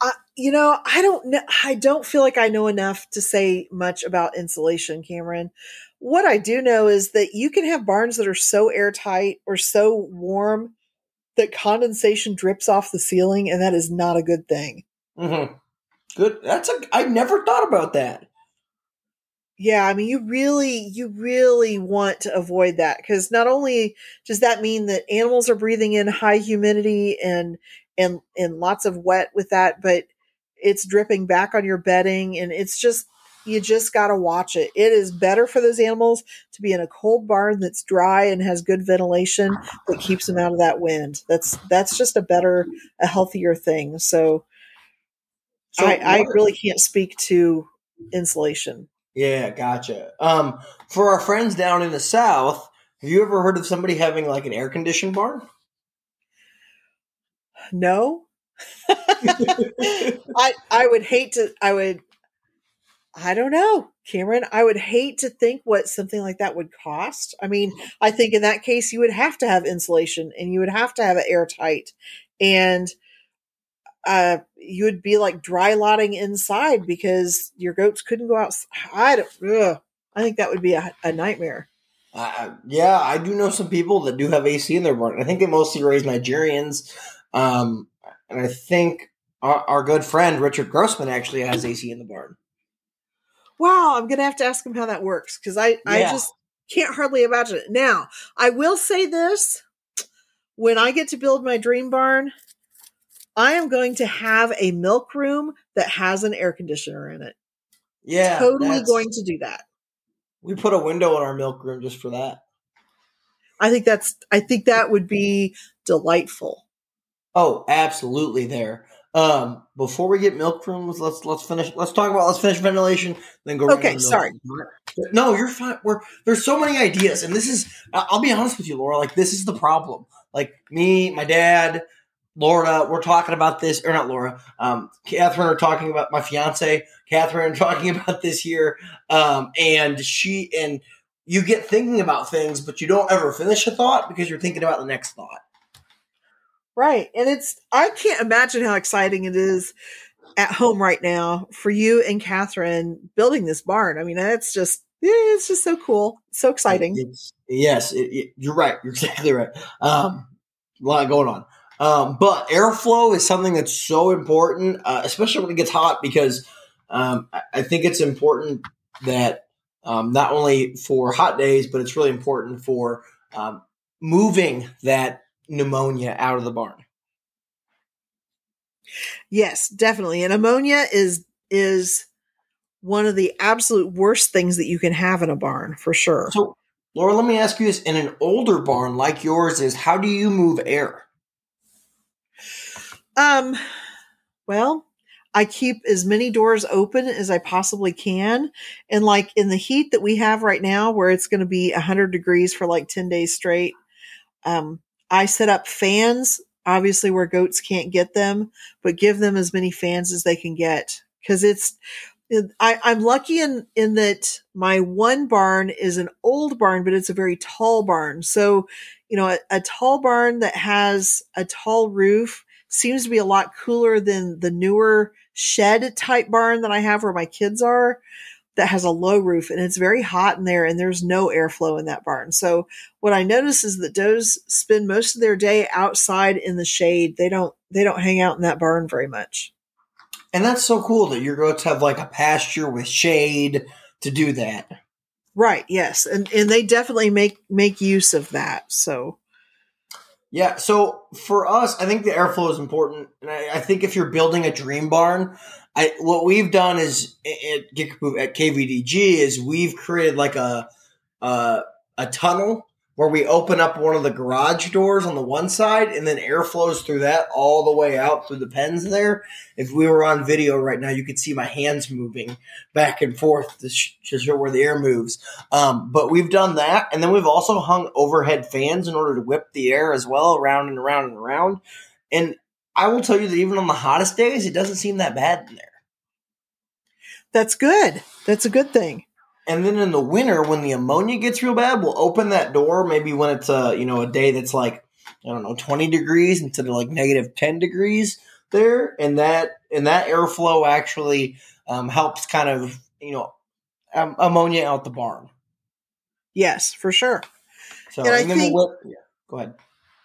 Uh, you know, I don't know. I don't feel like I know enough to say much about insulation, Cameron. What I do know is that you can have barns that are so airtight or so warm that condensation drips off the ceiling, and that is not a good thing. Mm-hmm. Good. That's a. I never thought about that. Yeah, I mean, you really, you really want to avoid that because not only does that mean that animals are breathing in high humidity and and and lots of wet with that, but it's dripping back on your bedding, and it's just you just got to watch it. It is better for those animals to be in a cold barn that's dry and has good ventilation that keeps them out of that wind. That's that's just a better, a healthier thing. So, so I, I really can't speak to insulation. Yeah, gotcha. Um, for our friends down in the south, have you ever heard of somebody having like an air conditioned barn? No. I I would hate to I would I don't know, Cameron. I would hate to think what something like that would cost. I mean, I think in that case you would have to have insulation and you would have to have it airtight. And uh, you would be like dry lotting inside because your goats couldn't go outside. Ugh, I think that would be a, a nightmare. Uh, yeah, I do know some people that do have AC in their barn. I think they mostly raise Nigerians. Um, and I think our, our, good friend Richard Grossman actually has AC in the barn. Wow, I'm gonna have to ask him how that works because I, yeah. I just can't hardly imagine it. Now, I will say this: when I get to build my dream barn, I am going to have a milk room that has an air conditioner in it. Yeah. Totally going to do that. We put a window in our milk room just for that. I think that's I think that would be delightful. Oh, absolutely there. Um, before we get milk rooms, let's let's finish. Let's talk about let's finish ventilation, then go. Okay, sorry. No, you're fine. We're there's so many ideas, and this is. I'll be honest with you, Laura. Like this is the problem. Like me, my dad, Laura, we're talking about this, or not Laura, um, Catherine are talking about my fiance, Catherine talking about this here. Um, and she, and you get thinking about things, but you don't ever finish a thought because you're thinking about the next thought. Right. And it's, I can't imagine how exciting it is at home right now for you and Catherine building this barn. I mean, that's just, yeah, it's just so cool. So exciting. It's, yes, it, it, you're right. You're exactly right. Um, a lot going on. Um, but airflow is something that's so important, uh, especially when it gets hot, because um, I, think it's important that um, not only for hot days, but it's really important for um, moving that pneumonia out of the barn. Yes, definitely. And ammonia is is one of the absolute worst things that you can have in a barn, for sure. So, Laura, let me ask you this: in an older barn like yours is, how do you move air? Um, well, I keep as many doors open as I possibly can. And like in the heat that we have right now, where it's going to be 100 degrees for like 10 days straight, um, I set up fans, obviously where goats can't get them, but give them as many fans as they can get. Cause it's, I, I'm lucky in, in that my one barn is an old barn, but it's a very tall barn. So, you know, a, a tall barn that has a tall roof seems to be a lot cooler than the newer shed type barn that I have where my kids are that has a low roof and it's very hot in there and there's no airflow in that barn. So what I notice is that does spend most of their day outside in the shade. They don't they don't hang out in that barn very much. And that's so cool that your goats have like a pasture with shade to do that. Right, yes. And and they definitely make make use of that. So yeah, so for us, I think the airflow is important, and I, I think if you're building a dream barn, I what we've done is at at KVDG is we've created like a a, a tunnel where we open up one of the garage doors on the one side and then air flows through that all the way out through the pens there. If we were on video right now, you could see my hands moving back and forth to, sh- to show where the air moves. Um, but we've done that. And then we've also hung overhead fans in order to whip the air as well around and around and around. And I will tell you that even on the hottest days, it doesn't seem that bad in there. That's good. That's a good thing. And then in the winter, when the ammonia gets real bad, we'll open that door. Maybe when it's a you know a day that's like I don't know twenty degrees instead of like negative ten degrees there, and that and that airflow actually um, helps kind of you know um, ammonia out the barn. Yes, for sure. So and, and then think, we'll, yeah, go ahead.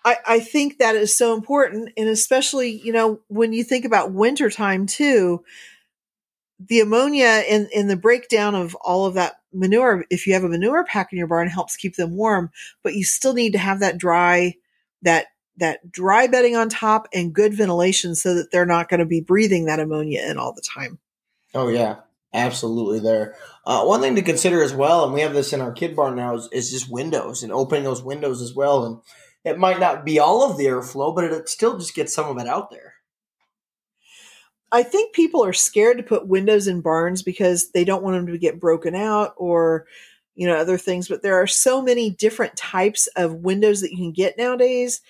I, I think that is so important, and especially you know when you think about wintertime too the ammonia in, and the breakdown of all of that manure, if you have a manure pack in your barn, helps keep them warm, but you still need to have that dry, that that dry bedding on top and good ventilation so that they're not going to be breathing that ammonia in all the time. Oh yeah, absolutely. There. Uh, one thing to consider as well, and we have this in our kid barn now, is, is just windows and opening those windows as well. And it might not be all of the airflow, but it still just gets some of it out there. I think people are scared to put windows in barns because they don't want them to get broken out or you know other things but there are so many different types of windows that you can get nowadays.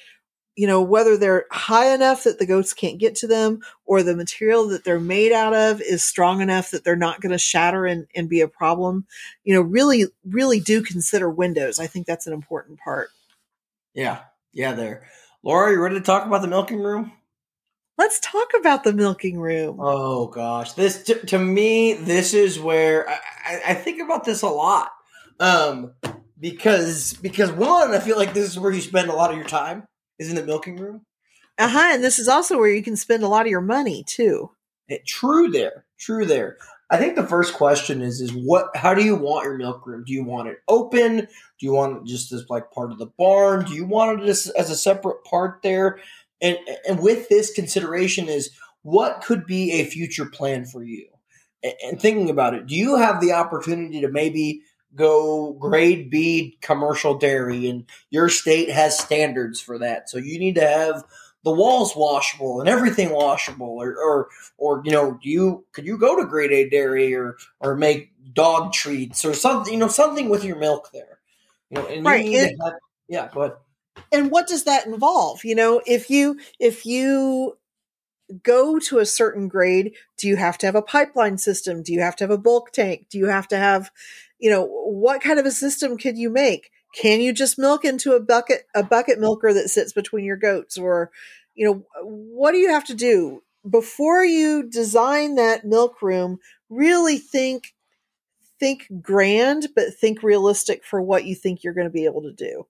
You know whether they're high enough that the goats can't get to them or the material that they're made out of is strong enough that they're not going to shatter and, and be a problem you know really really do consider windows. I think that's an important part. Yeah. Yeah there. Laura you ready to talk about the milking room Let's talk about the milking room. Oh gosh, this to, to me, this is where I, I, think about this a lot. Um, because because one, I feel like this is where you spend a lot of your time is in the milking room. Uh huh. And this is also where you can spend a lot of your money too. It, true there, true there. I think the first question is is what how do you want your milk room? Do you want it open? Do you want it just as like part of the barn? Do you want it as, as a separate part there? And and with this consideration is what could be a future plan for you? And, and thinking about it do you have the opportunity to maybe go grade b commercial dairy and your state has standards for that? So you need to have the walls washable and everything washable or or, or you know do you could you go to grade a dairy or or make dog treats or something you know something with your milk there? You know and right. it, have, yeah go ahead and what does that involve? You know, if you if you go to a certain grade, do you have to have a pipeline system? Do you have to have a bulk tank? Do you have to have, you know, what kind of a system could you make? Can you just milk into a bucket a bucket milker that sits between your goats or you know, what do you have to do before you design that milk room? Really think think grand, but think realistic for what you think you're going to be able to do.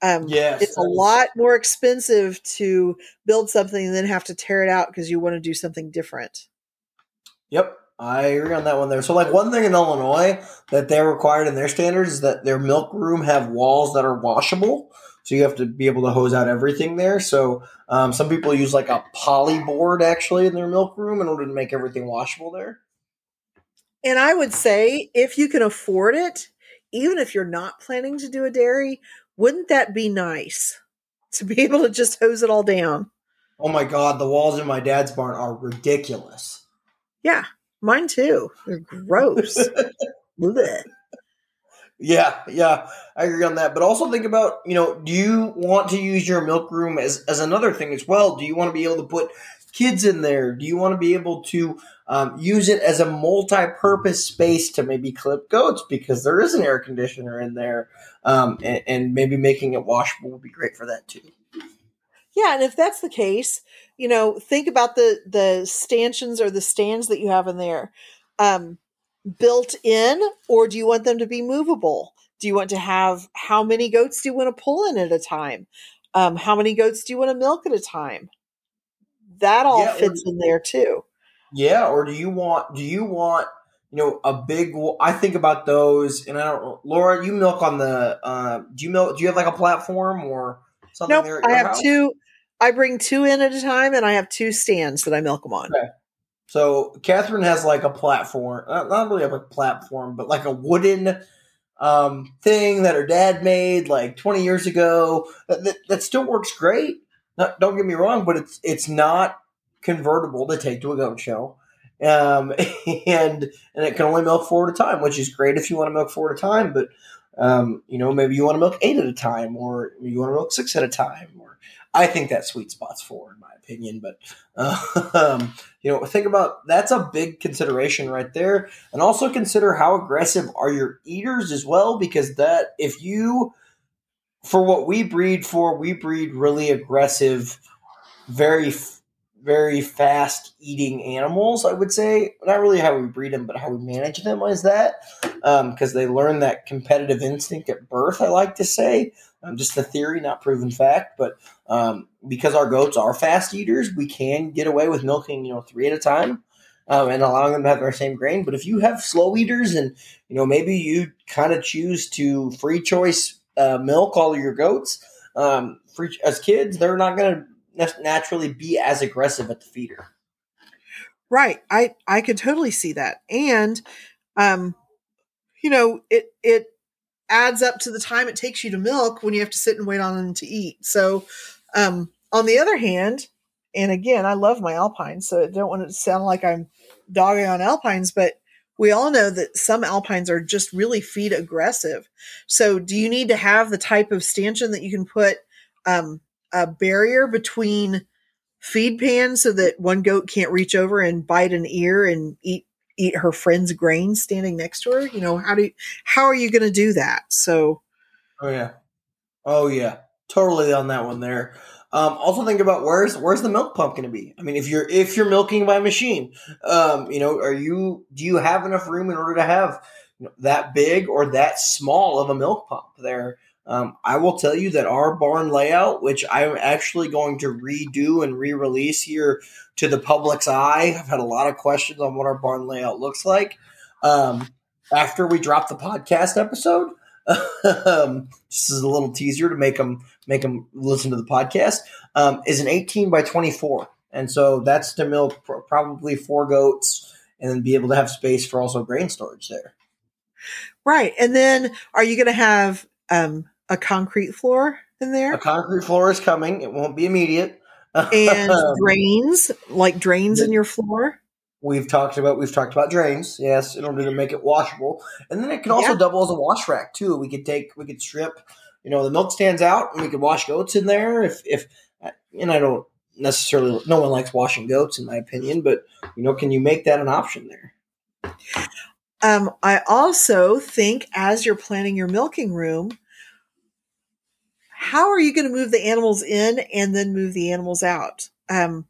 Um, Yes, it's a lot more expensive to build something and then have to tear it out because you want to do something different. Yep, I agree on that one there. So, like one thing in Illinois that they're required in their standards is that their milk room have walls that are washable. So you have to be able to hose out everything there. So um, some people use like a poly board actually in their milk room in order to make everything washable there. And I would say if you can afford it, even if you're not planning to do a dairy, wouldn't that be nice to be able to just hose it all down? Oh my god, the walls in my dad's barn are ridiculous. Yeah, mine too. They're gross. Yeah, yeah, I agree on that. But also think about, you know, do you want to use your milk room as, as another thing as well? Do you want to be able to put kids in there? Do you want to be able to um, use it as a multi-purpose space to maybe clip goats because there is an air conditioner in there, um, and, and maybe making it washable would be great for that too. Yeah, and if that's the case, you know, think about the the stanchions or the stands that you have in there. Um, built in, or do you want them to be movable? Do you want to have how many goats do you want to pull in at a time? Um, how many goats do you want to milk at a time? That all Yeah, or- fits in there too. Yeah, or do you want do you want you know a big? I think about those, and I don't. Laura, you milk on the. Uh, do you milk? Do you have like a platform or something Nope, there? I have house? two. I bring two in at a time, and I have two stands that I milk them on. Okay. So Catherine has like a platform, not not really a platform, but like a wooden um, thing that her dad made like 20 years ago. That, that, that still works great. Not, don't get me wrong, but it's it's not convertible to take to a goat show, um, and and it can only milk four at a time, which is great if you want to milk four at a time. But um, you know, maybe you want to milk eight at a time, or you want to milk six at a time, or I think that sweet spot's four, in my opinion. But um, you know, think about that's a big consideration right there, and also consider how aggressive are your eaters as well, because that if you for what we breed for, we breed really aggressive, very very fast eating animals. I would say not really how we breed them, but how we manage them is that because they learn that competitive instinct at birth. I like to say, um, just a theory, not proven fact, but um, because our goats are fast eaters, we can get away with milking you know three at a time. Um, and allowing them to have their same grain, but if you have slow eaters, and you know maybe you kind of choose to free choice uh, milk all of your goats, um, free, as kids, they're not going to naturally be as aggressive at the feeder. Right. I I could totally see that. And um you know, it it adds up to the time it takes you to milk when you have to sit and wait on them to eat. So um on the other hand, and again, I love my alpines, so I don't want it to sound like I'm dogging on alpines, but we all know that some alpines are just really feed aggressive. So do you need to have the type of stanchion that you can put um a barrier between feed pans so that one goat can't reach over and bite an ear and eat eat her friend's grain standing next to her you know how do you, how are you going to do that so Oh yeah, oh yeah, totally on that one there. Um, also think about where's where's the milk pump going to be? I mean, if you're if you're milking by machine, um, you know, are you do you have enough room in order to have that big or that small of a milk pump there? Um, I will tell you that our barn layout, which I'm actually going to redo and re-release here to the public's eye, I've had a lot of questions on what our barn layout looks like. Um, after we drop the podcast episode, um, just as a little teaser to make them make them listen to the podcast, um, is an 18 by 24, and so that's to milk pr- probably four goats and then be able to have space for also grain storage there. right and then are you going to have um a concrete floor in there A concrete floor is coming; it won't be immediate. and drains like drains in your floor we've talked about we've talked about drains, yes, in order to make it washable, and then it can also Yeah. double as a wash rack too. We could take we could strip you know the milk stands out, and we could wash goats in there. If if and I don't necessarily, no one likes washing goats, in my opinion, but you know, can you make that an option there? Um, I also think as you're planning your milking room, how are you going to move the animals in and then move the animals out? Um,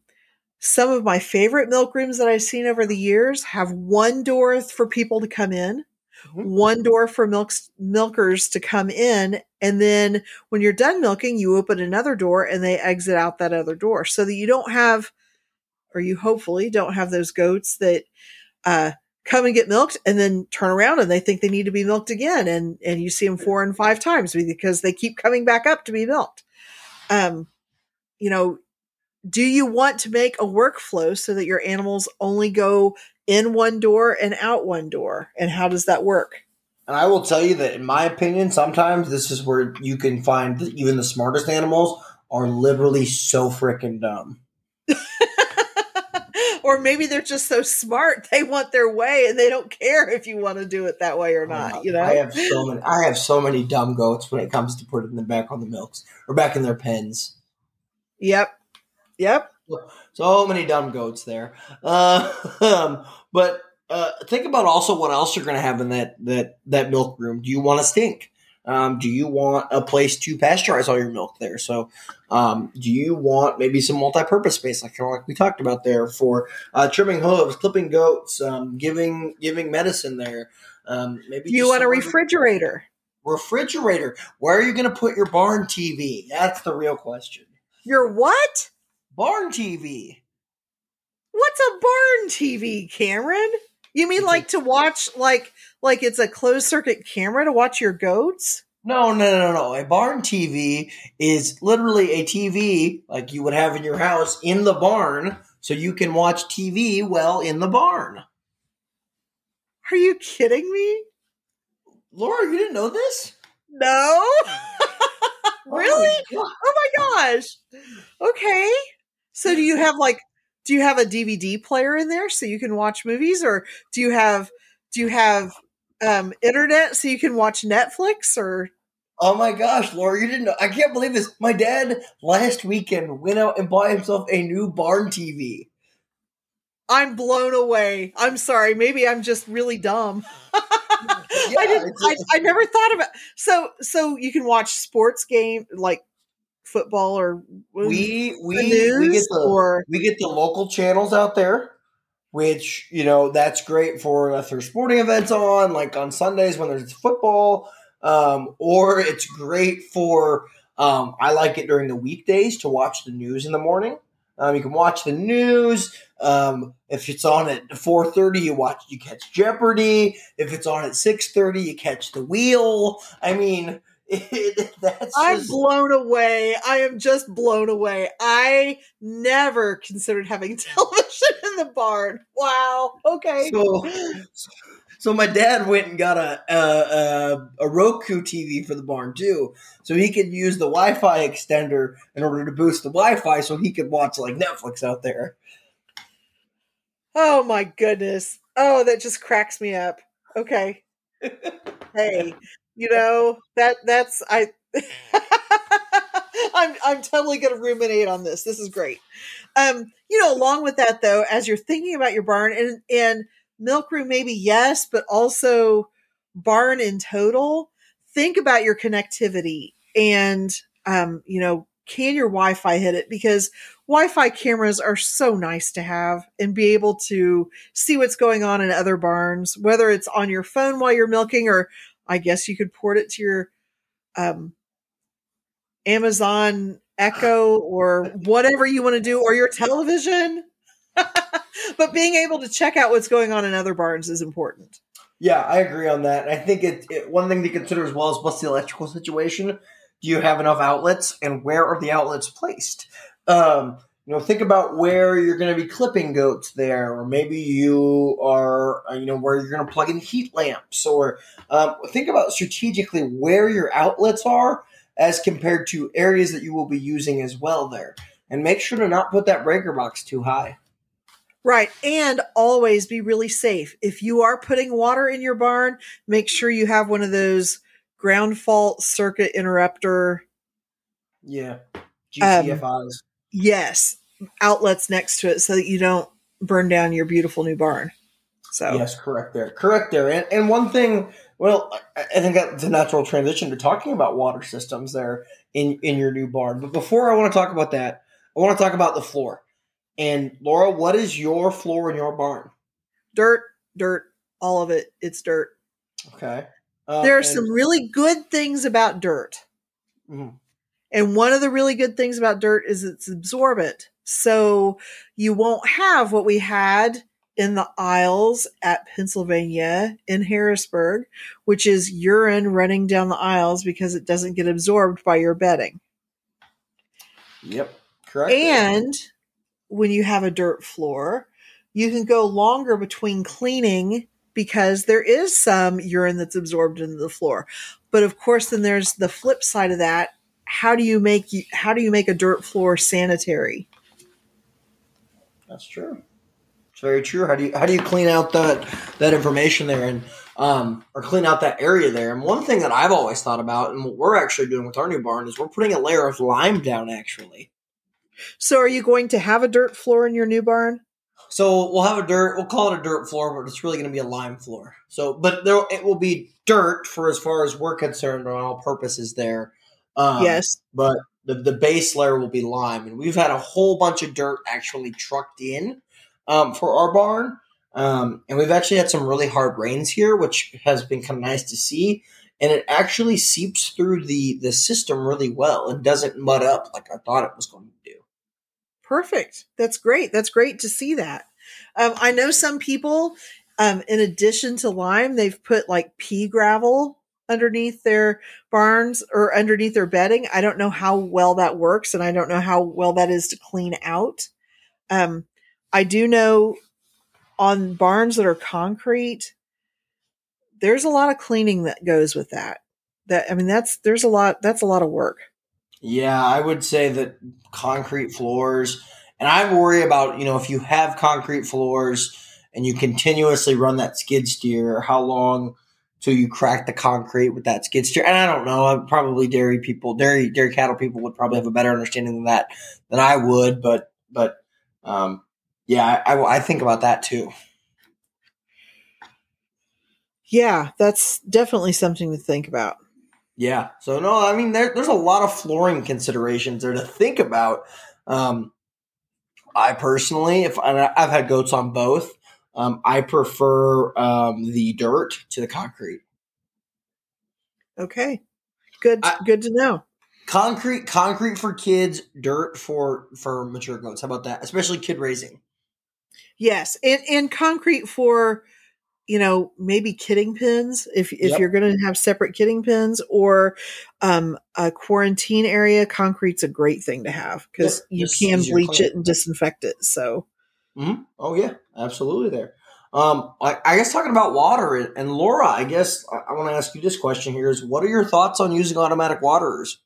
some of my favorite milk rooms that I've seen over the years have one door for people to come in, mm-hmm. one door for milks, milkers to come in, and then when you're done milking, you open another door and they exit out that other door so that you don't have, or you hopefully don't have those goats that uh, come and get milked and then turn around and they think they need to be milked again. And and you see them four and five times because they keep coming back up to be milked. Um you know do you want to make a workflow so that your animals only go in one door and out one door? And how does that work? And i will tell you that in my opinion sometimes this is where you can find even the smartest animals are literally so freaking dumb or maybe they're just so smart they want their way and they don't care if you want to do it that way or not. You know, I have so many. I have so many dumb goats when it comes to putting them back on the milks or back in their pens. Yep, yep. So many dumb goats there. Uh, um, but uh, think about also what else you're going to have in that that that milk room. Do you want to stink? Um, do you want a place to pasteurize all your milk there? So, um, do you want maybe some multi-purpose space, like kind of like we talked about there, for uh, trimming hooves, clipping goats, um, giving giving medicine there? Um, maybe do you want a refrigerator? Refrigerator. Where are you going to put your barn TV? That's the real question. Your what? Barn TV. What's a barn TV, Cameron? You mean like to watch like like it's a closed circuit camera to watch your goats? No, no, no, no. A barn TV is literally a TV like you would have in your house in the barn so you can watch TV well in the barn. Are you kidding me? Laura, you didn't know this? No. Oh, really? Oh my, oh my gosh. Okay. So do you have like do you have a DVD player in there so you can watch movies or do you have do you have um, internet so you can watch Netflix or Oh my gosh, Laura, you didn't know. I can't believe this. My dad last weekend went out and bought himself a new barn TV. I'm blown away. I'm sorry. Maybe I'm just really dumb. yeah, I didn't. I, I, never thought about. So, so you can watch sports game like football or we we we get the or we get the local channels out there which you know that's great for if there's sporting events on like on sundays when there's football um, or it's great for um, i like it during the weekdays to watch the news in the morning um, you can watch the news um, if it's on at 4.30 you watch you catch jeopardy if it's on at 6.30 you catch the wheel i mean it, I'm just... blown away. I am just blown away. I never considered having television the barn. Wow. Okay. So, so my dad went and got a, a, a Roku TV for the barn too, so he could use the Wi-Fi extender in order to boost the Wi-Fi, so he could watch like Netflix out there. Oh my goodness! Oh, that just cracks me up. Okay. hey, you know that that's I. I'm I'm totally going to ruminate on this. This is great. Um, you know, along with that though, as you're thinking about your barn and and milk room, maybe yes, but also barn in total. Think about your connectivity and um, you know, can your Wi-Fi hit it? Because Wi-Fi cameras are so nice to have and be able to see what's going on in other barns, whether it's on your phone while you're milking or I guess you could port it to your um, Amazon Echo or whatever you want to do, or your television. but being able to check out what's going on in other barns is important. Yeah, I agree on that. I think it, it, one thing to consider as well is what's the electrical situation. Do you have enough outlets, and where are the outlets placed? Um, you know, think about where you're going to be clipping goats there, or maybe you are, uh, you know, where you're going to plug in heat lamps, or um, think about strategically where your outlets are as compared to areas that you will be using as well there. And make sure to not put that breaker box too high. Right. And always be really safe. If you are putting water in your barn, make sure you have one of those ground fault circuit interrupter. Yeah. Um, GCFIs. Yes, outlets next to it so that you don't burn down your beautiful new barn. So Yes, correct there. Correct there. And, and one thing, well, I, think that's a natural transition to talking about water systems there in, in your new barn. But before I want to talk about that, I want to talk about the floor. And Laura, what is your floor in your barn? dirt, dirt, all of it. It's dirt. Okay. Um, there are and- some really good things about dirt. Mhm. And one of the really good things about dirt is it's absorbent. So you won't have what we had in the aisles at Pennsylvania in Harrisburg, which is urine running down the aisles because it doesn't get absorbed by your bedding. Yep. Correct. And when you have a dirt floor, you can go longer between cleaning because there is some urine that's absorbed into the floor. But of course, then there's the flip side of that. How do you make how do you make a dirt floor sanitary? That's true. It's very true. How do you how do you clean out that that information there and um or clean out that area there? And one thing that I've always thought about and what we're actually doing with our new barn is we're putting a layer of lime down actually. So are you going to have a dirt floor in your new barn? So we'll have a dirt. We'll call it a dirt floor, but it's really going to be a lime floor. So, but there it will be dirt for as far as we're concerned on all purposes there. Um, yes. but the the base layer will be lime, and we've had a whole bunch of dirt actually trucked in um, for our barn, um, and we've actually had some really hard rains here, which has been kind of nice to see. And it actually seeps through the the system really well and doesn't mud up like I thought it was going to do. Perfect. That's great. That's great to see that. Um, I know some people, um, in addition to lime, they've put like pea gravel underneath their barns or underneath their bedding. I don't know how well that works, and I don't know how well that is to clean out. Um, I do know on barns that are concrete, there's a lot of cleaning that goes with that. That I mean, that's there's a lot. That's a lot of work. Yeah, I would say that concrete floors, and I worry about, you know, if you have concrete floors and you continuously run that skid steer, how long till you crack the concrete with that skid steer? And I don't know, uh, probably dairy people, dairy dairy cattle people would probably have a better understanding than that than I would, but but um, yeah, I, I, I think about that too. Yeah, that's definitely something to think about. Yeah. So no, I mean there, there's a lot of flooring considerations there to think about. Um, I personally, if I've had goats on both, um, I prefer um, the dirt to the concrete. Okay. Good I- good to know. Concrete, concrete for kids, dirt for for mature goats. How about that? Especially kid raising. Yes. And and concrete for you know, maybe kidding pins if if Yep. you're going to have separate kidding pins or um a quarantine area, concrete's a great thing to have cuz Yep, you can bleach clean. it and disinfect it. So, hmm Oh yeah, absolutely. There. Um, I, I guess talking about water and, and Laura, I guess I, I want to ask you this question here: Is what are your thoughts on using automatic waterers?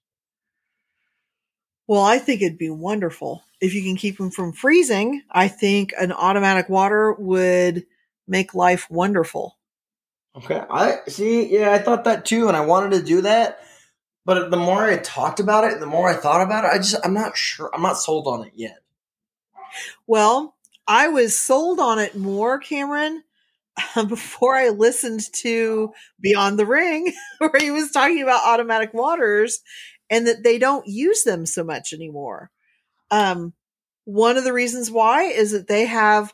Well, I think it'd be wonderful if you can keep them from freezing. I think an automatic water would make life wonderful. Okay, I see. Yeah, I thought that too, and I wanted to do that, but the more I talked about it, the more I thought about it, I just I'm not sure. I'm not sold on it yet. Well, I was sold on it more, Cameron, before I listened to Beyond the Ring, where he was talking about automatic waters and that they don't use them so much anymore. Um, one of the reasons why is that they have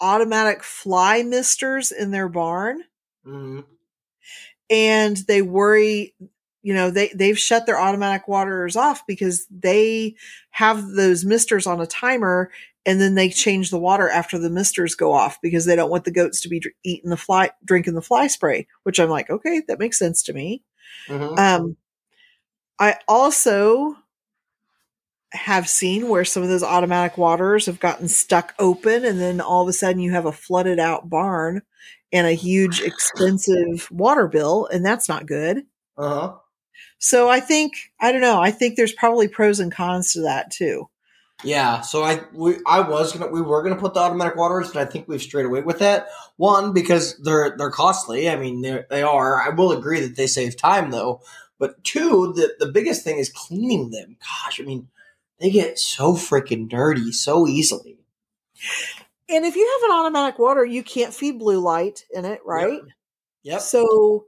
automatic fly misters in their barn. Hmm and they worry you know they they've shut their automatic waterers off because they have those misters on a timer and then they change the water after the misters go off because they don't want the goats to be eating the fly drinking the fly spray which i'm like okay that makes sense to me. Hmm um i also have seen where some of those automatic waters have gotten stuck open and then all of a sudden you have a flooded out barn and a huge expensive water bill and that's not good Uh huh. so I think I don't know. I think there's probably pros and cons to that too. Yeah, so I we I was gonna we were gonna put the automatic waters, but I think we've strayed away with that. One because they're they're costly. I mean they they are. I will agree that they save time though. But two, the the biggest thing is cleaning them. Gosh, I mean they get so freaking dirty so easily. And if you have an automatic water, you can't feed Blue Lite in it, right? Yep. yep. So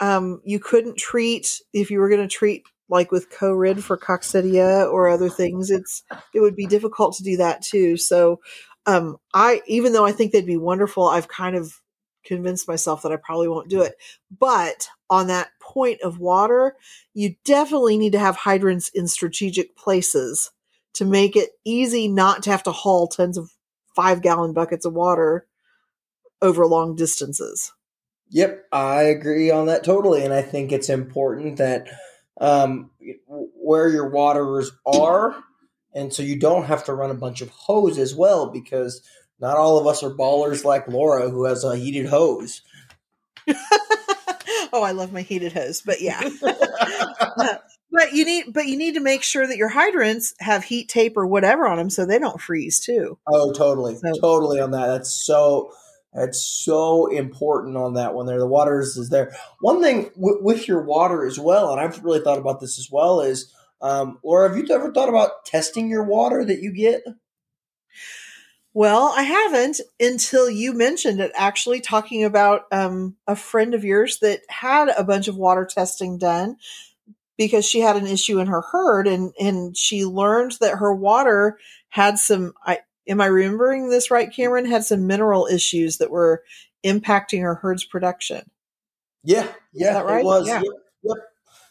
um, you couldn't treat if you were going to treat like with Corid for coccidia or other things. It's it would be difficult to do that too. So um, I even though I think they'd be wonderful, I've kind of convinced myself that I probably won't do it. But on that point of water, you definitely need to have hydrants in strategic places to make it easy not to have to haul tons of five gallon buckets of water over long distances. Yep, I agree on that totally. And I think it's important that um, where your waters are, and so you don't have to run a bunch of hose as well, because not all of us are ballers like Laura who has a heated hose. oh, I love my heated hose, but yeah. but you need but you need to make sure that your hydrants have heat tape or whatever on them so they don't freeze too. Oh, totally. So, totally on that. That's so that's so important on that one there. The water is, is there. One thing w- with your water as well, and I've really thought about this as well, is um, Laura, have you ever thought about testing your water that you get? Well, I haven't until you mentioned it. Actually, talking about um, a friend of yours that had a bunch of water testing done because she had an issue in her herd, and and she learned that her water had some. I am I remembering this right, Cameron? Had some mineral issues that were impacting her herd's production. Yeah, yeah, right? it was. Yeah. Yep, yep.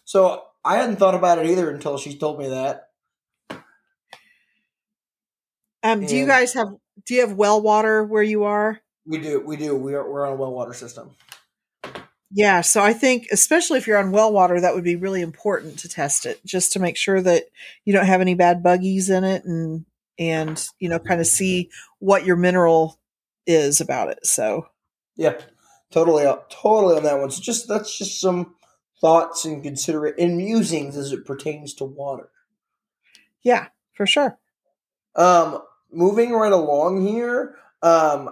So I hadn't thought about it either until she told me that. Um, do you guys have do you have well water where you are? We do. We do. We are, we're on a well water system. Yeah, so I think especially if you're on well water, that would be really important to test it, just to make sure that you don't have any bad buggies in it, and and you know, kind of see what your mineral is about it. So, yeah, totally, totally on that one. So just that's just some thoughts and consider it and musings as it pertains to water. Yeah, for sure. Um, moving right along here, um,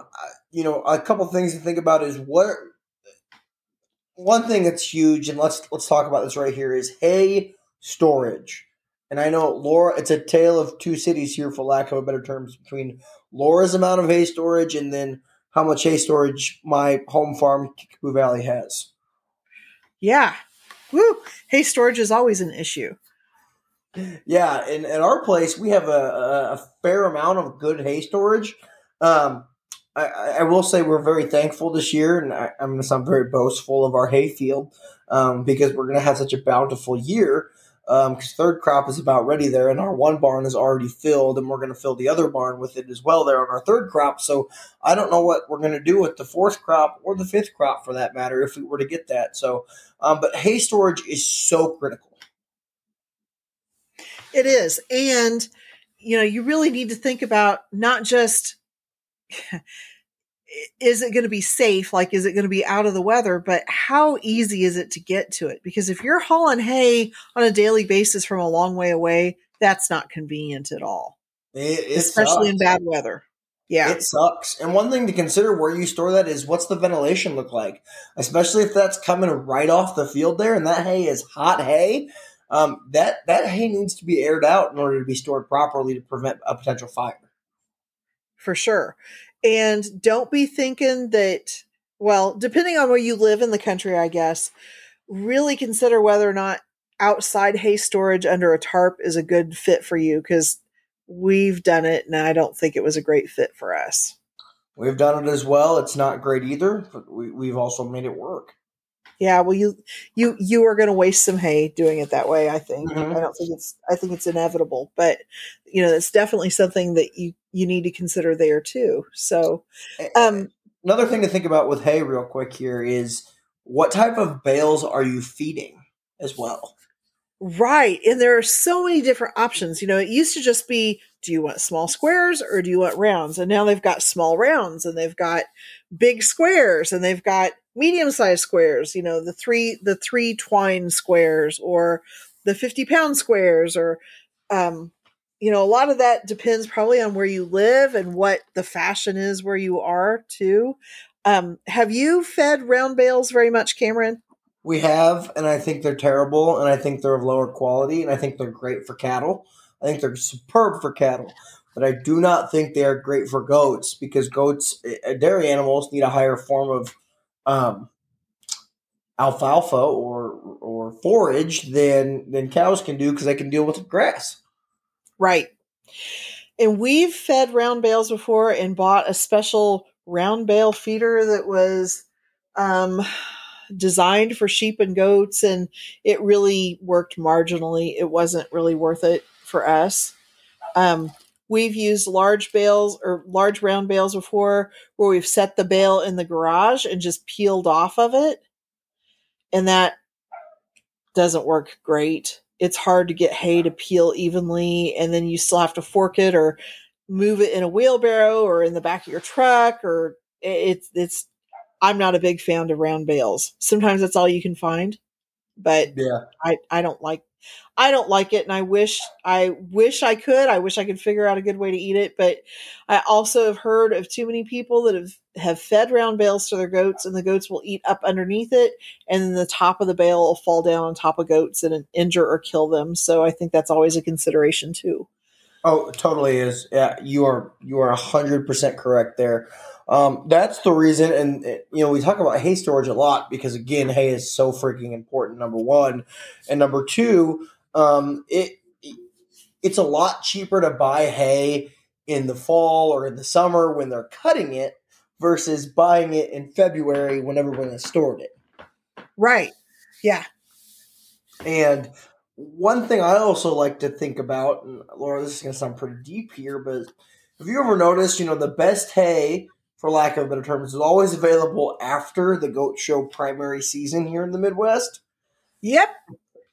you know, a couple things to think about is what one thing that's huge, and let's let's talk about this right here is hay storage. And I know Laura, it's a tale of two cities here, for lack of a better terms, between Laura's amount of hay storage and then how much hay storage my home farm, Kickapoo Valley, has. Yeah, woo! Hay storage is always an issue. Yeah, and at our place we have a, a fair amount of good hay storage. Um, I, I, will say we're very thankful this year, and I, am going to sound very boastful of our hay field um, because we're going to have such a bountiful year. Because um, third crop is about ready there, and our one barn is already filled, and we're going to fill the other barn with it as well there on our third crop. So I don't know what we're going to do with the fourth crop or the fifth crop for that matter if we were to get that. So, um, but hay storage is so critical. It is. And, you know, you really need to think about not just is it going to be safe? Like, is it going to be out of the weather? But how easy is it to get to it? Because if you're hauling hay on a daily basis from a long way away, that's not convenient at all. It, it especially sucks. in bad weather. Yeah. It sucks. And one thing to consider where you store that is what's the ventilation look like? Especially if that's coming right off the field there and that hay is hot hay um, that that hay needs to be aired out in order to be stored properly to prevent a potential fire. For sure, and don't be thinking that. Well, depending on where you live in the country, I guess, really consider whether or not outside hay storage under a tarp is a good fit for you because we've done it and I don't think it was a great fit for us. We've done it as well. It's not great either, but we, we've also made it work yeah well you you you are going to waste some hay doing it that way i think. Mm-hmm. i don't think it's i think it's inevitable but you know it's definitely something that you you need to consider there too so um another thing to think about with hay real quick here is what type of bales are you feeding as well? Right and there are so many different options you know it used to just be do you want small squares or do you want rounds? And now they've got small rounds and they've got big squares and they've got medium sized squares, you know, the three the three twine squares or the 50 pound squares or um you know, a lot of that depends probably on where you live and what the fashion is where you are too. Um, have you fed round bales very much, Cameron? We have, and I think they're terrible, and I think they're of lower quality, and I think they're great for cattle. I think they're superb for cattle, but I do not think they are great for goats because goats, uh, dairy animals, need a higher form of um, alfalfa or or forage than than cows can do because they can deal with grass. Right. And we've fed round bales before and bought a special round bale feeder that was um, designed for sheep and goats, and it really worked marginally. It wasn't really worth it for us. Um, we've used large bales or large round bales before where we've set the bale in the garage and just peeled off of it. And that doesn't work great. It's hard to get hay to peel evenly, and then you still have to fork it or move it in a wheelbarrow or in the back of your truck or it's it's I'm not a big fan of round bales. Sometimes that's all you can find, but yeah, I I don't like I don't like it, and I wish I wish I could. I wish I could figure out a good way to eat it, but I also have heard of too many people that have have fed round bales to their goats, and the goats will eat up underneath it, and then the top of the bale will fall down on top of goats and injure or kill them. So I think that's always a consideration too. Oh, totally is. Yeah, you are you are hundred percent correct there. Um, that's the reason, and you know we talk about hay storage a lot because again, hay is so freaking important. Number one, and number two, um, it it's a lot cheaper to buy hay in the fall or in the summer when they're cutting it versus buying it in February when everyone has stored it. Right. Yeah. And one thing I also like to think about, and Laura, this is going to sound pretty deep here, but have you ever noticed, you know, the best hay for lack of better terms, is always available after the goat show primary season here in the Midwest. Yep.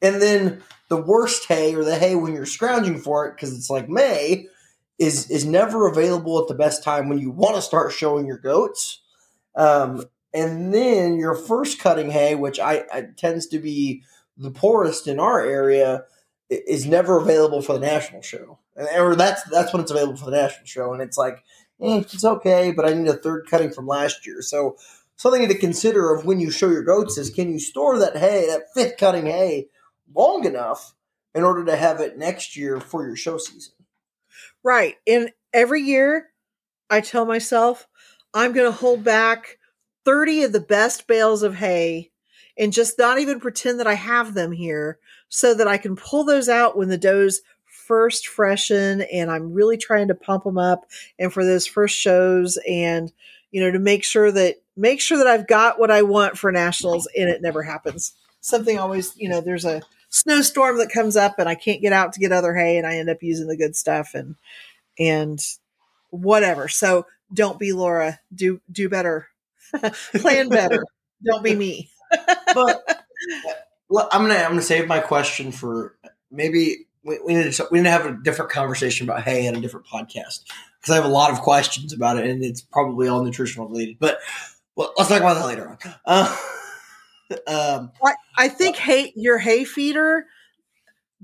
And then the worst hay or the hay when you're scrounging for it because it's like May is is never available at the best time when you want to start showing your goats. Um, and then your first cutting hay, which I, I tends to be the poorest in our area, is never available for the national show. Or that's that's when it's available for the national show, and it's like eh, it's okay, but I need a third cutting from last year. So something to consider of when you show your goats is can you store that hay, that fifth cutting hay, long enough in order to have it next year for your show season? Right. And every year I tell myself I'm going to hold back 30 of the best bales of hay and just not even pretend that I have them here so that I can pull those out when the does first freshen and I'm really trying to pump them up and for those first shows and you know to make sure that make sure that I've got what I want for nationals and it never happens. Something always, you know, there's a snowstorm that comes up and I can't get out to get other hay and I end up using the good stuff and and whatever. So don't be Laura. Do do better. Plan better. don't be me. but I'm gonna I'm gonna save my question for maybe we, we need to we need to have a different conversation about hay and a different podcast because I have a lot of questions about it and it's probably all nutritional related. But well, let's talk about that later on. Uh, um, I, I think hay your hay feeder.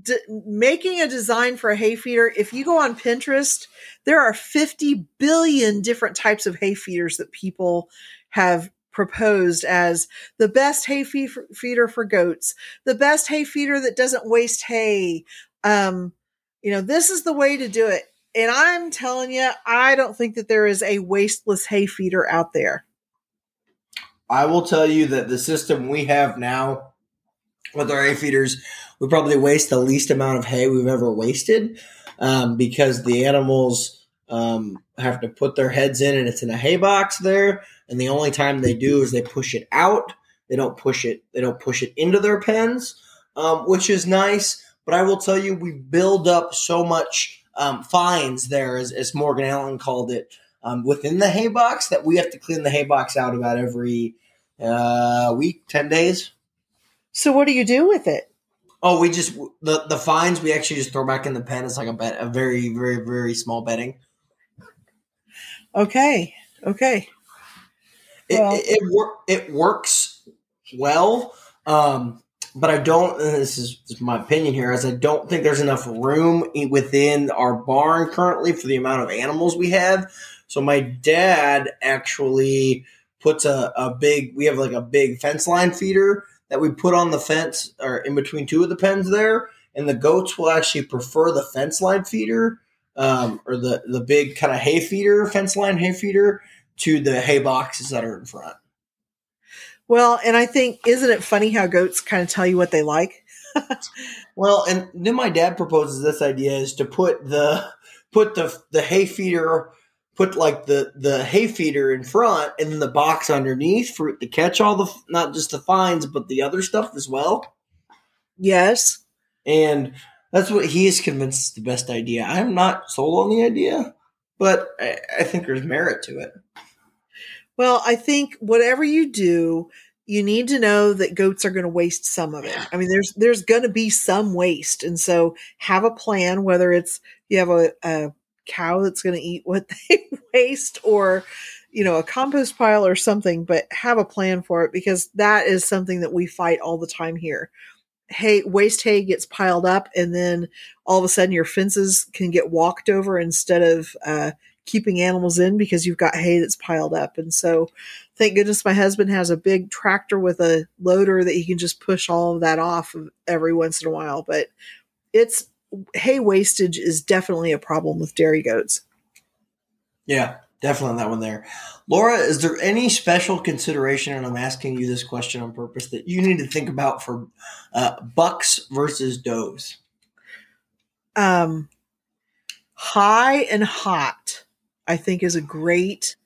D- making a design for a hay feeder if you go on pinterest there are 50 billion different types of hay feeders that people have proposed as the best hay feeder for goats, the best hay feeder that doesn't waste hay, um, you know, this is the way to do it. And I'm telling you, I don't think that there is a wasteless hay feeder out there. I will tell you that the system we have now with our hay feeders, we probably waste the least amount of hay we've ever wasted um, because the animals um, have to put their heads in and it's in a hay box there. And the only time they do is they push it out. They don't push it. They don't push it into their pens, um, which is nice. But I will tell you, we build up so much um, fines there, as, as, Morgan Allen called it, um, within the hay box that we have to clean the hay box out about every uh, week, 10 days. So, what do you do with it? Oh, we just the the fines we actually just throw back in the pen. It's like a bet, a very very very small betting. Okay. Okay. It well. it, it, wor- it works well. Um, but I don't. This is my opinion here, as I don't think there's enough room within our barn currently for the amount of animals we have. So my dad actually puts a, a big. We have like a big fence line feeder that we put on the fence or in between two of the pens there, and the goats will actually prefer the fence line feeder um, or the the big kind of hay feeder, fence line hay feeder, to the hay boxes that are in front. Well, and I think isn't it funny how goats kind of tell you what they like? well, and then my dad proposes this idea is to put the put the the hay feeder put like the the hay feeder in front and then the box underneath for it to catch all the not just the fines but the other stuff as well. Yes. And that's what he is convinced is the best idea. I'm not sold on the idea, but I, I think there's merit to it. Well, I think whatever you do, you need to know that goats are going to waste some of it. I mean, there's there's going to be some waste, and so have a plan. Whether it's you have a, a cow that's going to eat what they waste, or you know a compost pile or something, but have a plan for it because that is something that we fight all the time here. Hay waste hay gets piled up, and then all of a sudden your fences can get walked over instead of uh, keeping animals in because you've got hay that's piled up. And so, thank goodness my husband has a big tractor with a loader that he can just push all of that off every once in a while. But it's hay wastage is definitely a problem with dairy goats. Yeah, definitely on that one there. Laura, is there any special consideration, and I'm asking you this question on purpose, that you need to think about for uh, bucks versus does? Um, high and hot I think is a great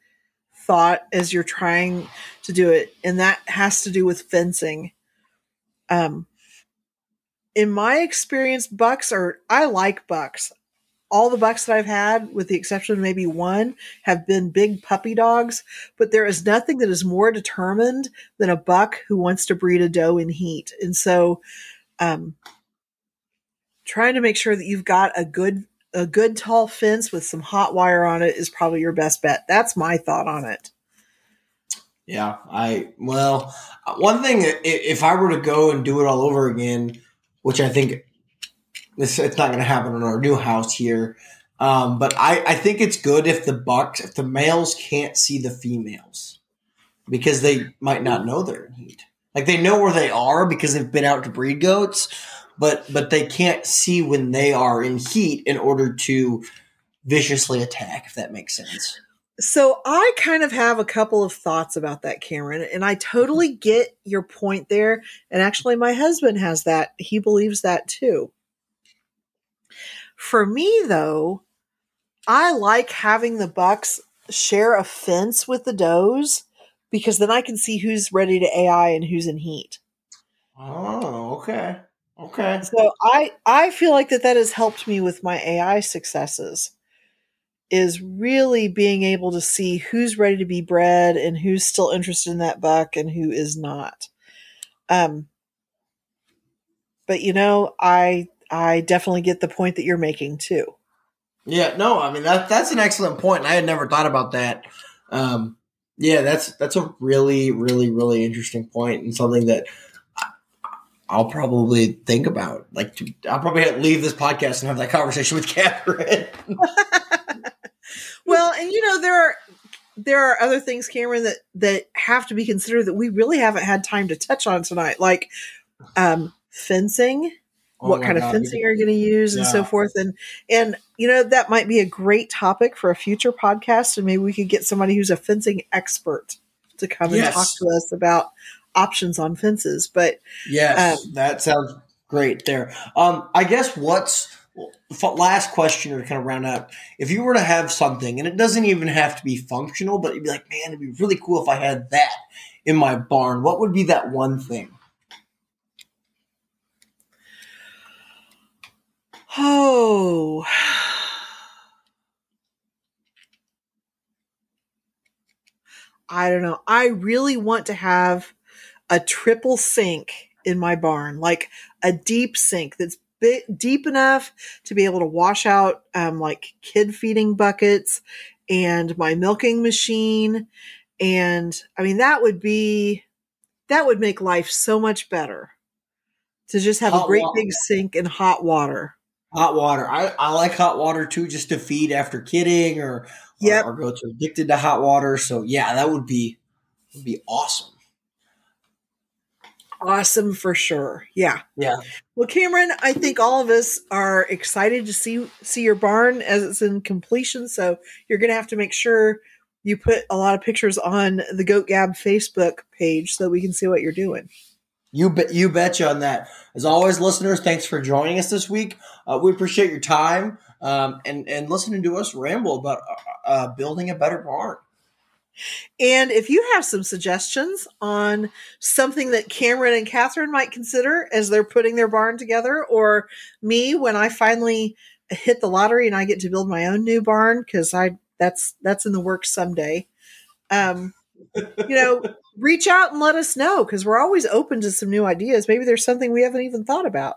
thought as you're trying to do it. And that has to do with fencing. Um, in my experience, bucks are, I like bucks. All the bucks that I've had, with the exception of maybe one, have been big puppy dogs, but there is nothing that is more determined than a buck who wants to breed a doe in heat. And so, um, trying to make sure that you've got a good a good tall fence with some hot wire on it is probably your best bet. That's my thought on it. Yeah, I well, one thing if I were to go and do it all over again, which I think this it's not going to happen in our new house here, um, but I I think it's good if the bucks if the males can't see the females because they might not know they're in heat. Like they know where they are because they've been out to breed goats, but but they can't see when they are in heat in order to viciously attack if that makes sense. So i kind of have a couple of thoughts about that cameron and i totally mm-hmm. get your point there and actually my husband has that. He believes that too. For me though i like having the bucks share a fence with the does because then i can see who's ready to ai and who's in heat. Oh okay Okay. So I I feel like that that has helped me with my AI successes is really being able to see who's ready to be bred and who's still interested in that buck and who is not. Um but you know, I I definitely get the point that you're making too. Yeah, no, I mean that that's an excellent point. I had never thought about that. Um yeah, that's that's a really really really interesting point and something that I'll probably think about. Like, to, I'll probably leave this podcast and have that conversation with Catherine. well, and you know there are there are other things, Cameron, that that have to be considered that we really haven't had time to touch on tonight, like um, fencing. Oh what kind God. of fencing are you going to use yeah. and so forth and and you know that might be a great topic for a future podcast and maybe we could get somebody who's a fencing expert to come yes. and talk to us about options on fences. But yes, um, that sounds great there. Um, I guess what's last question to kind of round up. If you were to have something, and it doesn't even have to be functional, but you'd be like, man, it'd be really cool if I had that in my barn. What would be that one thing? Oh. I don't know. I really want to have a triple sink in my barn, like a deep sink that's deep enough to be able to wash out um, like kid feeding buckets and my milking machine. And I mean, that would be, that would make life so much better. to just have Hot a great wa- big sink and hot water. Hot water. I, I like hot water too, just to feed after kidding or Yep. or, or go to addicted to hot water. So yeah, that would be would be awesome. Awesome for sure. Yeah. Yeah. Well, Cameron, I think all of us are excited to see see your barn as it's in completion. So you're going to have to make sure you put a lot of pictures on the Goat Gab Facebook page so we can see what you're doing. You bet you betcha on that. As always, listeners, thanks for joining us this week. Uh, we appreciate your time um, and and listening to us ramble about uh, uh, building a better barn. And if you have some suggestions on something that Cameron and Catherine might consider as they're putting their barn together, or me when I finally hit the lottery and I get to build my own new barn because I that's that's in the works someday. Um, you know, reach out and let us know because we're always open to some new ideas. Maybe there's something we haven't even thought about.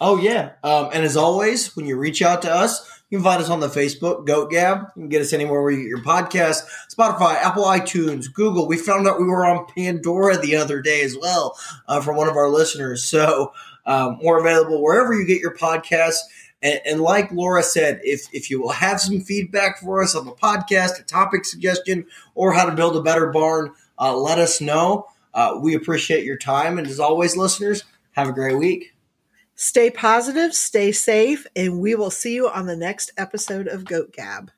Oh yeah, um, and as always, when you reach out to us, you can find us on the Facebook Goat Gab. You can get us anywhere where you get your podcast, Spotify, Apple iTunes, Google. We found out we were on Pandora the other day as well uh, from one of our listeners. So um, we're available wherever you get your podcasts. And, and like Laura said, if if you will have some feedback for us on the podcast, a topic suggestion, or how to build a better barn, uh, let us know. Uh, we appreciate your time, and as always, listeners, have a great week. Stay positive, stay safe, and we will see you on the next episode of Goat Gab.